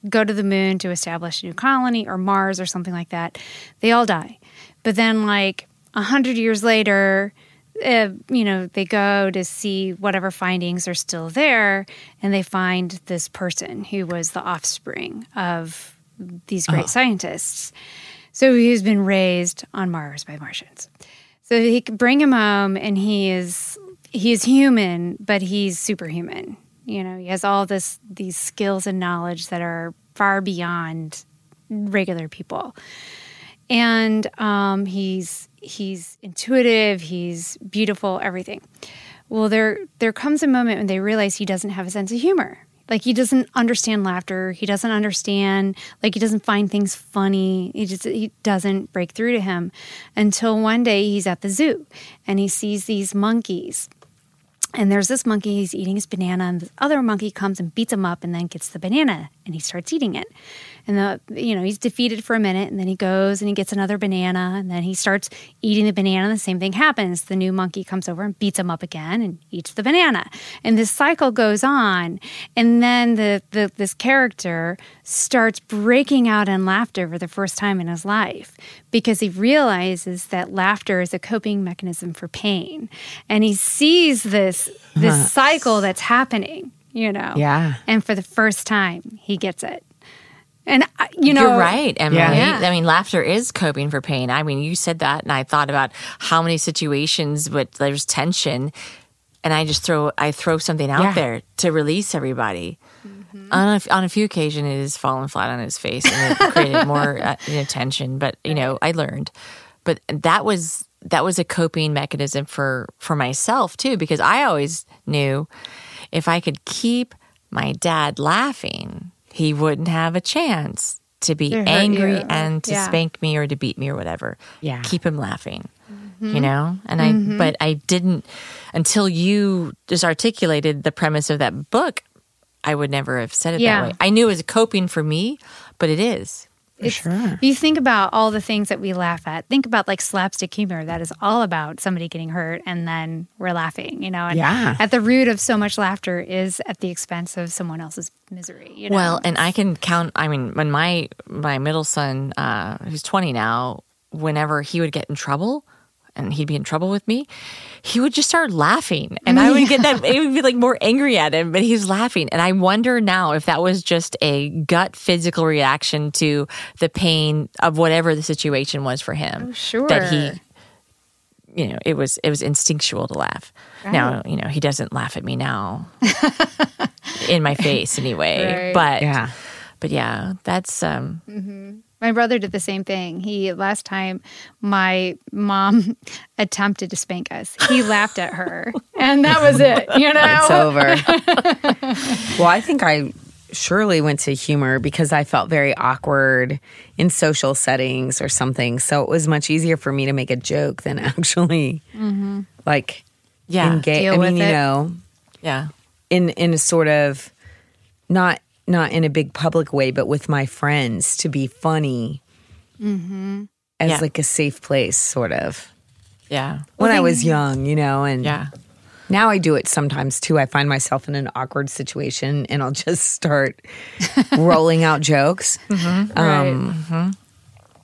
go to the moon to establish a new colony or Mars or something like that. They all die, but then like a hundred years later. Uh, you know, they go to see whatever findings are still there, and they find this person who was the offspring of these great scientists. So he's been raised on Mars by Martians. So he could bring him home, and he is he is human, but he's superhuman. You know, he has all this these skills and knowledge that are far beyond regular people, and um, he's he's intuitive, he's beautiful, everything. Well, there there comes a moment when they realize he doesn't have a sense of humor. Like he doesn't understand laughter. He doesn't understand. Like he doesn't find things funny. He just he doesn't break through to him until one day he's at the zoo and he sees these monkeys. And there's this monkey, he's eating his banana, and this other monkey comes and beats him up and then gets the banana and he starts eating it. And the you know, he's defeated for a minute and then he goes and he gets another banana and then he starts eating the banana and the same thing happens. The new monkey comes over and beats him up again and eats the banana. And this cycle goes on. And then the, the this character starts breaking out in laughter for the first time in his life because he realizes that laughter is a coping mechanism for pain. And he sees this this cycle that's happening, you know. Yeah. And for the first time, he gets it. And you know, You're right, Emily. Yeah. I mean, laughter is coping for pain. I mean, you said that, and I thought about how many situations, but there's tension, and I just throw I throw something out Yeah. there to release everybody. Mm-hmm. On a, on a few occasions, it has fallen flat on his face, and it created more uh, you know, tension. But you know, I learned. But that was that was a coping mechanism for for myself too, because I always knew if I could keep my dad laughing, he wouldn't have a chance to be To angry and to Yeah. spank me or to beat me or whatever. Yeah. Keep him laughing. Mm-hmm. You know? And I but I didn't until you just articulated the premise of that book, I would never have said it Yeah. that way. I knew it was coping for me, but it is. It's- sure. You think about all the things that we laugh at. Think about like slapstick humor that is all about somebody getting hurt and then we're laughing, you know. And Yeah. at the root of so much laughter is at the expense of someone else's misery. You know? Well, and I can count. I mean, when my my middle son, uh, who's twenty now, whenever he would get in trouble, and he'd be in trouble with me, he would just start laughing, and I would get that. It would be like more angry at him, but he's laughing, and I wonder now if that was just a gut physical reaction to the pain of whatever the situation was for him. sure. that he. You know, it was it was instinctual to laugh. Now, you know, he doesn't laugh at me now, in my face anyway. Right. But Yeah. but yeah, that's um My brother did the same thing. He last time my mom attempted to spank us, he laughed at her, and that was it. You know, It's over. well, I think I surely went to humor because I felt very awkward in social settings or something. So it was much easier for me to make a joke than actually mm-hmm. like yeah. engage. Deal I mean, with you it. know, Yeah. in in a sort of not not in a big public way, but with my friends to be funny mm-hmm. as Yeah. like a safe place, sort of. Yeah. when I was young, you know, and Yeah. now I do it sometimes too. I find myself in an awkward situation and I'll just start rolling out jokes. Mm-hmm. Um, mm-hmm.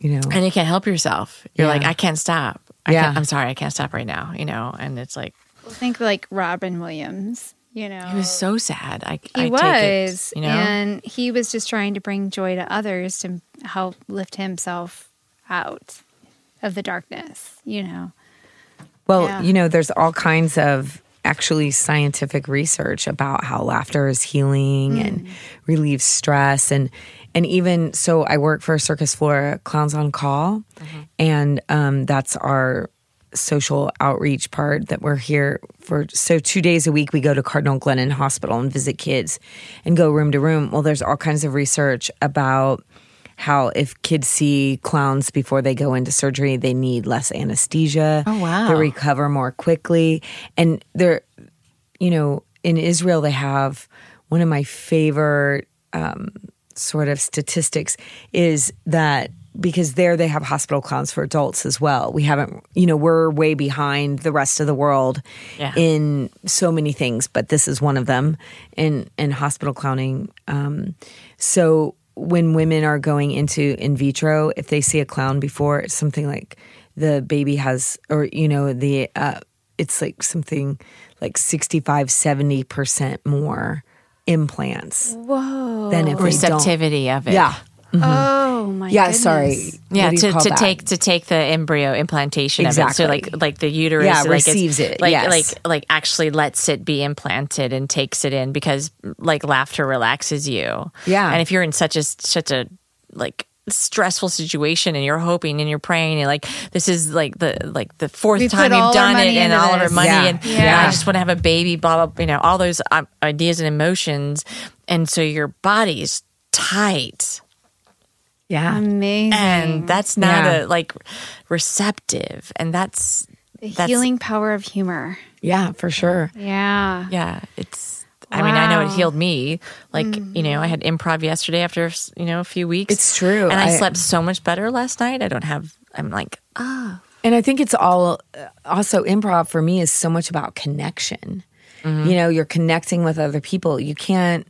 You know, And you can't help yourself. You're Yeah. like, I can't stop. I Yeah. can't, I'm sorry, I can't stop right now, you know? And it's like, think like Robin Williams. You know, he was so sad. I, He I was, take it, you know? and he was just trying to bring joy to others to help lift himself out of the darkness. You know, well, yeah. you know, there's all kinds of actually scientific research about how laughter is healing and relieves stress and and even so I work for Circus Flora Clowns on Call and um, that's our social outreach part that we're here for so two days a week we go to Cardinal Glennon Hospital and visit kids and go room to room. Well there's all kinds of research about how if kids see clowns before they go into surgery, they need less anesthesia. Oh, wow. They recover more quickly. And they're, you know, in Israel, they have one of my favorite um, sort of statistics is that because there they have hospital clowns for adults as well. We haven't, you know, we're way behind the rest of the world Yeah. in so many things, but this is one of them in in hospital clowning. Um, so when women are going into in vitro, if they see a clown before, it's something like the baby has, or you know, the uh, it's like something like 65, 70 percent more implants Whoa. than if. Receptivity of it. Yeah. Oh my God. Yeah, goodness. sorry. Yeah, What do you to, to that? take to take the embryo implantation of it. Exactly. So like like the uterus Yeah, like receives it, Like yes. like like actually lets it be implanted and takes it in because like laughter relaxes you. Yeah. And if you're in such a such a like stressful situation and you're hoping and you're praying and like this is like the like the fourth We time you've done it and all of our money Yeah. and, Yeah. and I just want to have a baby blah blah you know all those um, ideas and emotions and so your body's tight Yeah. Amazing. and that's not Yeah. a like receptive and that's the that's healing power of humor. yeah, for sure. Yeah. yeah it's i mean i know it healed me like you know i had improv yesterday after you know a few weeks It's true. and i, I- slept so much better last night i don't have i'm like ah And I think it's all uh, also improv for me is so much about connection. You know, you're connecting with other people. You can't,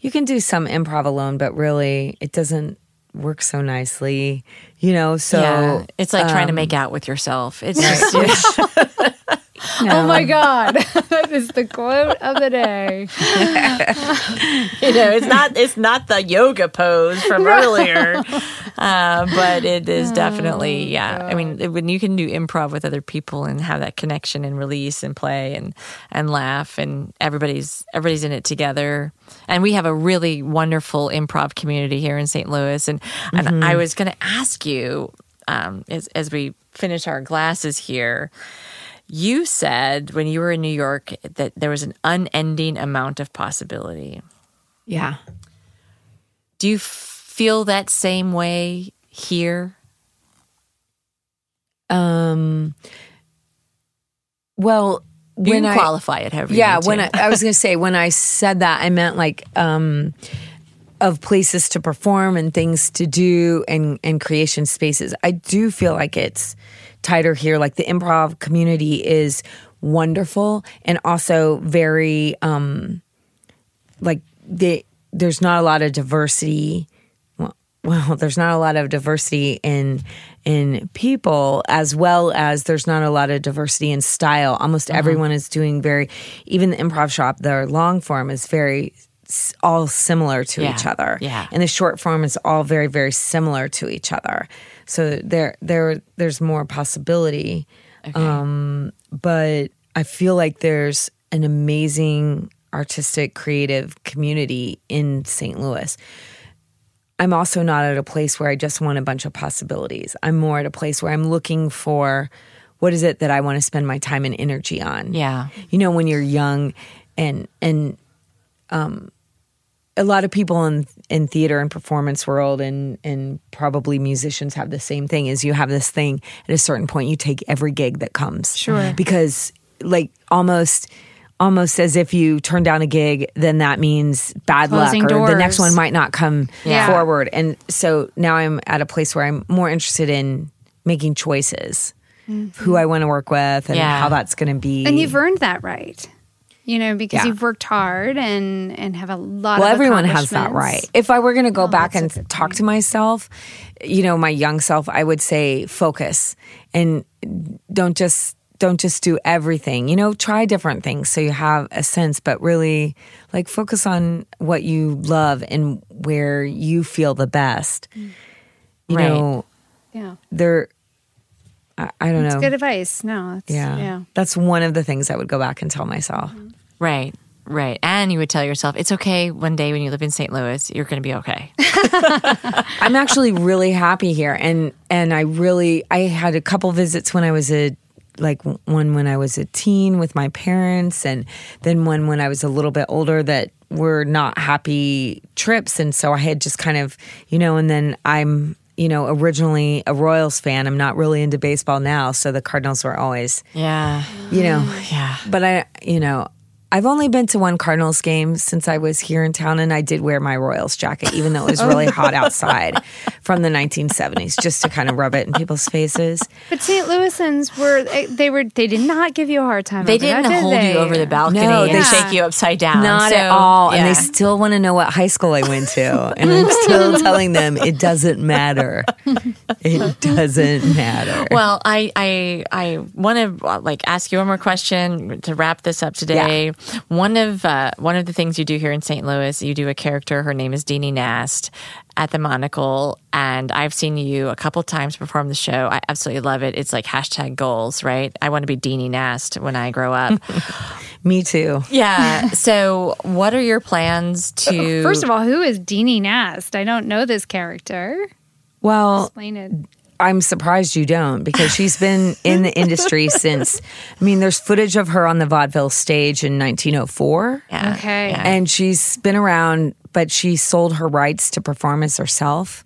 you can do some improv alone, but really it doesn't work so nicely, you know? So, yeah it's like trying to um, make out with yourself it's just you Oh my God. that is the quote of the day. you know, it's not it's not the yoga pose from earlier, uh, but it is definitely yeah. I mean, when you can do improv with other people and have that connection and release and play and and laugh and everybody's everybody's in it together. And we have a really wonderful improv community here in St. Louis. And and I was going to ask you um, as as we finish our glasses here. You said when you were in New York that there was an unending amount of possibility. yeah. Do you feel that same way here? Um, well, You when can I, qualify it however you yeah when I, I was gonna say when i said that i meant like um of places to perform and things to do and and creation spaces i do feel like it's tighter here. Like the improv community is wonderful and also very um like the there's not a lot of diversity. Well, well there's not a lot of diversity in in people as well as there's not a lot of diversity in style. Almost everyone is doing very even the improv shop their long form is very all similar to Yeah, each other. Yeah. and the short form is all very very similar to each other so there there there's more possibility. Um but i feel like there's an amazing artistic creative community in st louis. I'm also not at a place where i just want a bunch of possibilities. I'm more at a place where i'm looking for what is it that i want to spend my time and energy on? Yeah. you know when you're young and and um a lot of people in in theater and performance world and and probably musicians have the same thing is you have this thing at a certain point you take every gig that comes Sure. because like almost almost as if you turn down a gig then that means bad Closing luck or the next one might not come Yeah. forward and so now i'm at a place where i'm more interested in making choices mm-hmm. who i want to work with and Yeah. how that's going to be And you've earned that right. You know, because Yeah. you've worked hard and and have a lot well everyone has that right if i were going to go oh, back and talk to myself you know my young self i would say focus and don't just don't just do everything you know try different things so you have a sense but really like focus on what you love and where you feel the best you Right. know Yeah. there I, I don't It's know good advice. No, it's, yeah. yeah. that's one of the things i would go back and tell myself Right. Right. And you would tell yourself, it's okay one day when you live in St. Louis, you're going to be okay. I'm actually really happy here, and and I really I had a couple visits when I was a like one when I was a teen with my parents, and then one when I was a little bit older that were not happy trips, and so I had just kind of you know, and then I'm you know originally a Royals fan. I'm not really into baseball now, so the Cardinals were always Yeah. you know Yeah. but I, you know, I've only been to one Cardinals game since I was here in town, and I did wear my Royals jacket, even though it was oh, really hot outside from the 1970s, just to kind of rub it in people's faces. But St. Louisans were eh, they were they did not give you a hard time. They didn't did hold they? you over the balcony No, and they- shake you upside down. Not So, at all. And they still want to know what high school I went to. And I'm still telling them it doesn't matter. It doesn't matter. Well, I I I want to like ask you one more question to wrap this up today. One of uh, one of the things you do here in St. Louis, you do a character. Her name is Deanie Nast at the Monocle, and I've seen you a couple times perform the show. I absolutely love it. It's like hashtag goals, right? I want to be Deanie Nast when I grow up. Me too. yeah. So, what are your plans to? First of all, who is Deanie Nast? I don't know this character. Well, Explain it. I'm surprised you don't because she's been in the industry since. I mean, there's footage of her on the vaudeville stage in 1904. Yeah, Okay. yeah. And she's been around, but she sold her rights to perform as herself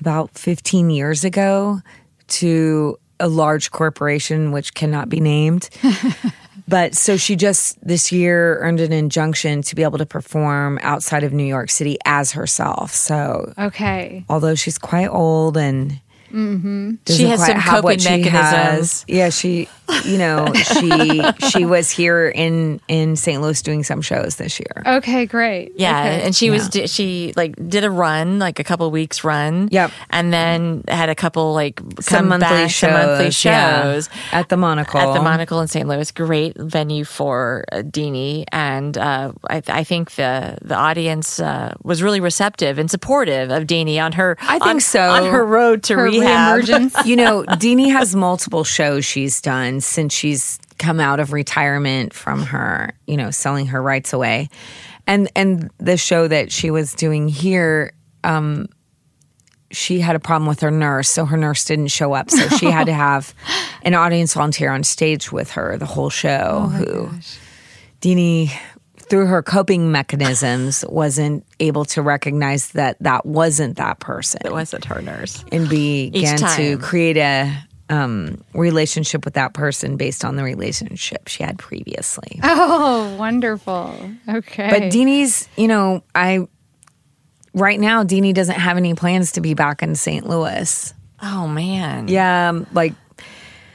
about 15 years ago to a large corporation which cannot be named. but so she just this year earned an injunction to be able to perform outside of New York City as herself. So Okay. although she's quite old and She has some have what coping she mechanisms. has. Yeah, she, you know, she she was here in in St. Louis doing some shows this year. Okay, great. Yeah, Okay. and she was she like did a run, like a couple weeks run. Yep. and then had a couple like Some monthly back, some monthly shows, yeah. At the Monocle. At the Monocle in St. Louis, great venue for uh, Deanie, and uh, I, I think the the audience uh, was really receptive and supportive of Deanie on her. I think on- so. on her road to Her rehab. reemergence. you know, Deanie has multiple shows she's done since she's come out of retirement from her, you know, selling her rights away. And and the show that she was doing here, um, she had a problem with her nurse, so her nurse didn't show up. So she had to have an audience volunteer on stage with her the whole show who Deanie through her coping mechanisms wasn't able to recognize that that wasn't that person It wasn't her nurse. and began to create a um, relationship with that person based on the relationship she had previously. Oh, wonderful. Okay. But Deanie's, you know, I right now Deanie doesn't have any plans to be back in St. Louis. Oh man, Yeah, like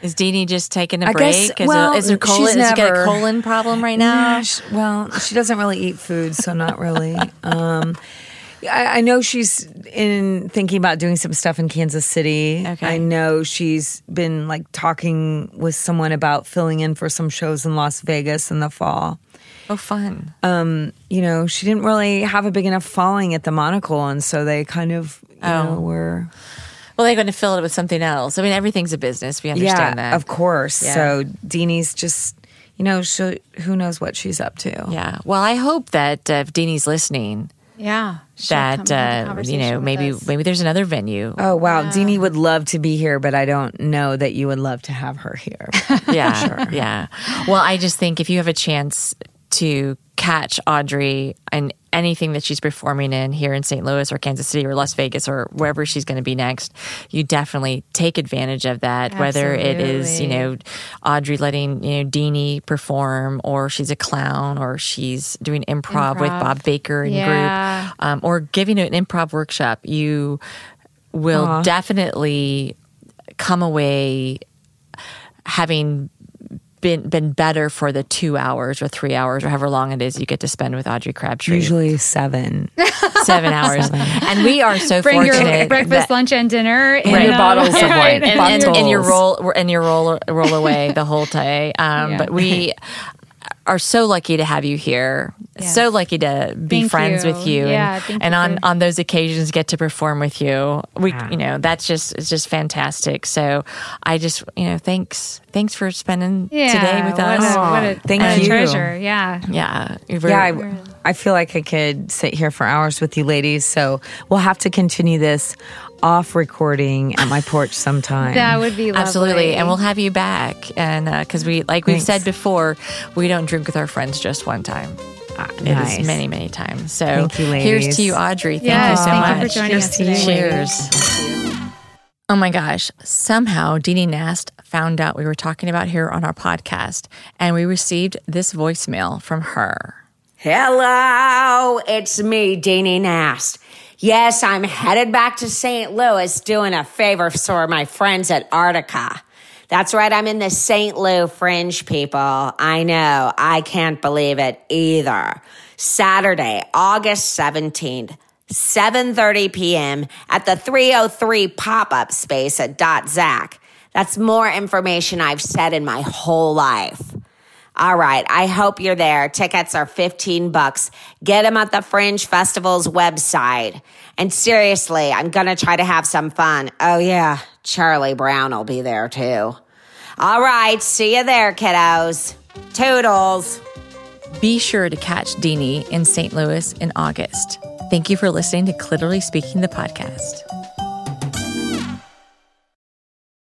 Is Deanie just taking a I break? guess- is, well, is there she's colon? Is she got a colon problem right now? Yeah, sh- well, she doesn't really eat food, so not really. Um, I, I know she's in thinking about doing some stuff in Kansas City. Okay. I know she's been like talking with someone about filling in for some shows in Las Vegas in the fall. Oh, fun. You know, she didn't really have a big enough following at the Monocle, and so they kind of, you Oh. know, were Well, they're going to fill it with something else. I mean, everything's a business. We understand yeah, that. of course. Yeah. So Deanie's just, you know, she, who knows what she's up to. Yeah. Well, I hope that uh, if Deanie's listening, yeah. that uh, you know maybe us. maybe there's another venue. Oh wow, Deanie would love to be here, but I don't know that you would love to have her here. Yeah, yeah. Well, I just think if you have a chance to catch Audrey and anything that she's performing in here in St. Louis or Kansas City or Las Vegas or wherever she's going to be next, you definitely take advantage of that. Whether it is you know Audrey letting you know Deanie perform, or she's a clown, or she's doing improv, with Bob Baker and Yeah. group, um, or giving an improv workshop, you will Aw. definitely come away having been been better for the two hours or three hours or however long it is you get to spend with Audrey Crabtree. Usually seven. seven hours, and we are so Bring your fortunate. breakfast, that- lunch, and dinner. And your bottles of wine. and, and, and your Bottles. roll and your roll roll away the whole day. Um, Yeah. But we are so lucky to have you here. Yes. So lucky to be Thank friends you. with you, Yeah, and, and you on for- on those occasions get to perform with you. We, Wow. you know, that's just it's just fantastic. So I just, you know, thanks thanks for spending Yeah, today with what us. A, what a, Thank what a you. treasure. Yeah. yeah, Yeah, I, I feel like I could sit here for hours with you ladies. So we'll have to continue this off recording at my porch sometime. That would be lovely. Absolutely, and we'll have you back. And uh, because we, like we've Thanks. said before, we don't drink with our friends just one time. Ah, it is nice. many, many times. So Thank you, here's to you, Audrey. Thank Yes, you so thank you much. for joining us today. Cheers. Oh my gosh! Somehow, Deanie Nast found out we were talking about here on our podcast, and we received this voicemail from her. Hello, it's me, Deanie Nast. Yes, I'm headed back to St. Louis doing a favor for my friends at Arctica. That's right, I'm in the St. Louis fringe, people. I know, I can't believe it either. Saturday, August 17th, 7.30 p.m. at the 303 pop-up space at Dot Zac. That's more information I've said in my whole life. All right, I hope you're there. Tickets are 15 bucks. Get them at the Fringe Festival's website. And seriously, I'm going to try to have some fun. Oh yeah, Charlie Brown will be there too. All right, see you there, kiddos. Toodles. Be sure to catch Deanie in St. Louis in August. Thank you for listening to Clitorally Speaking, the podcast.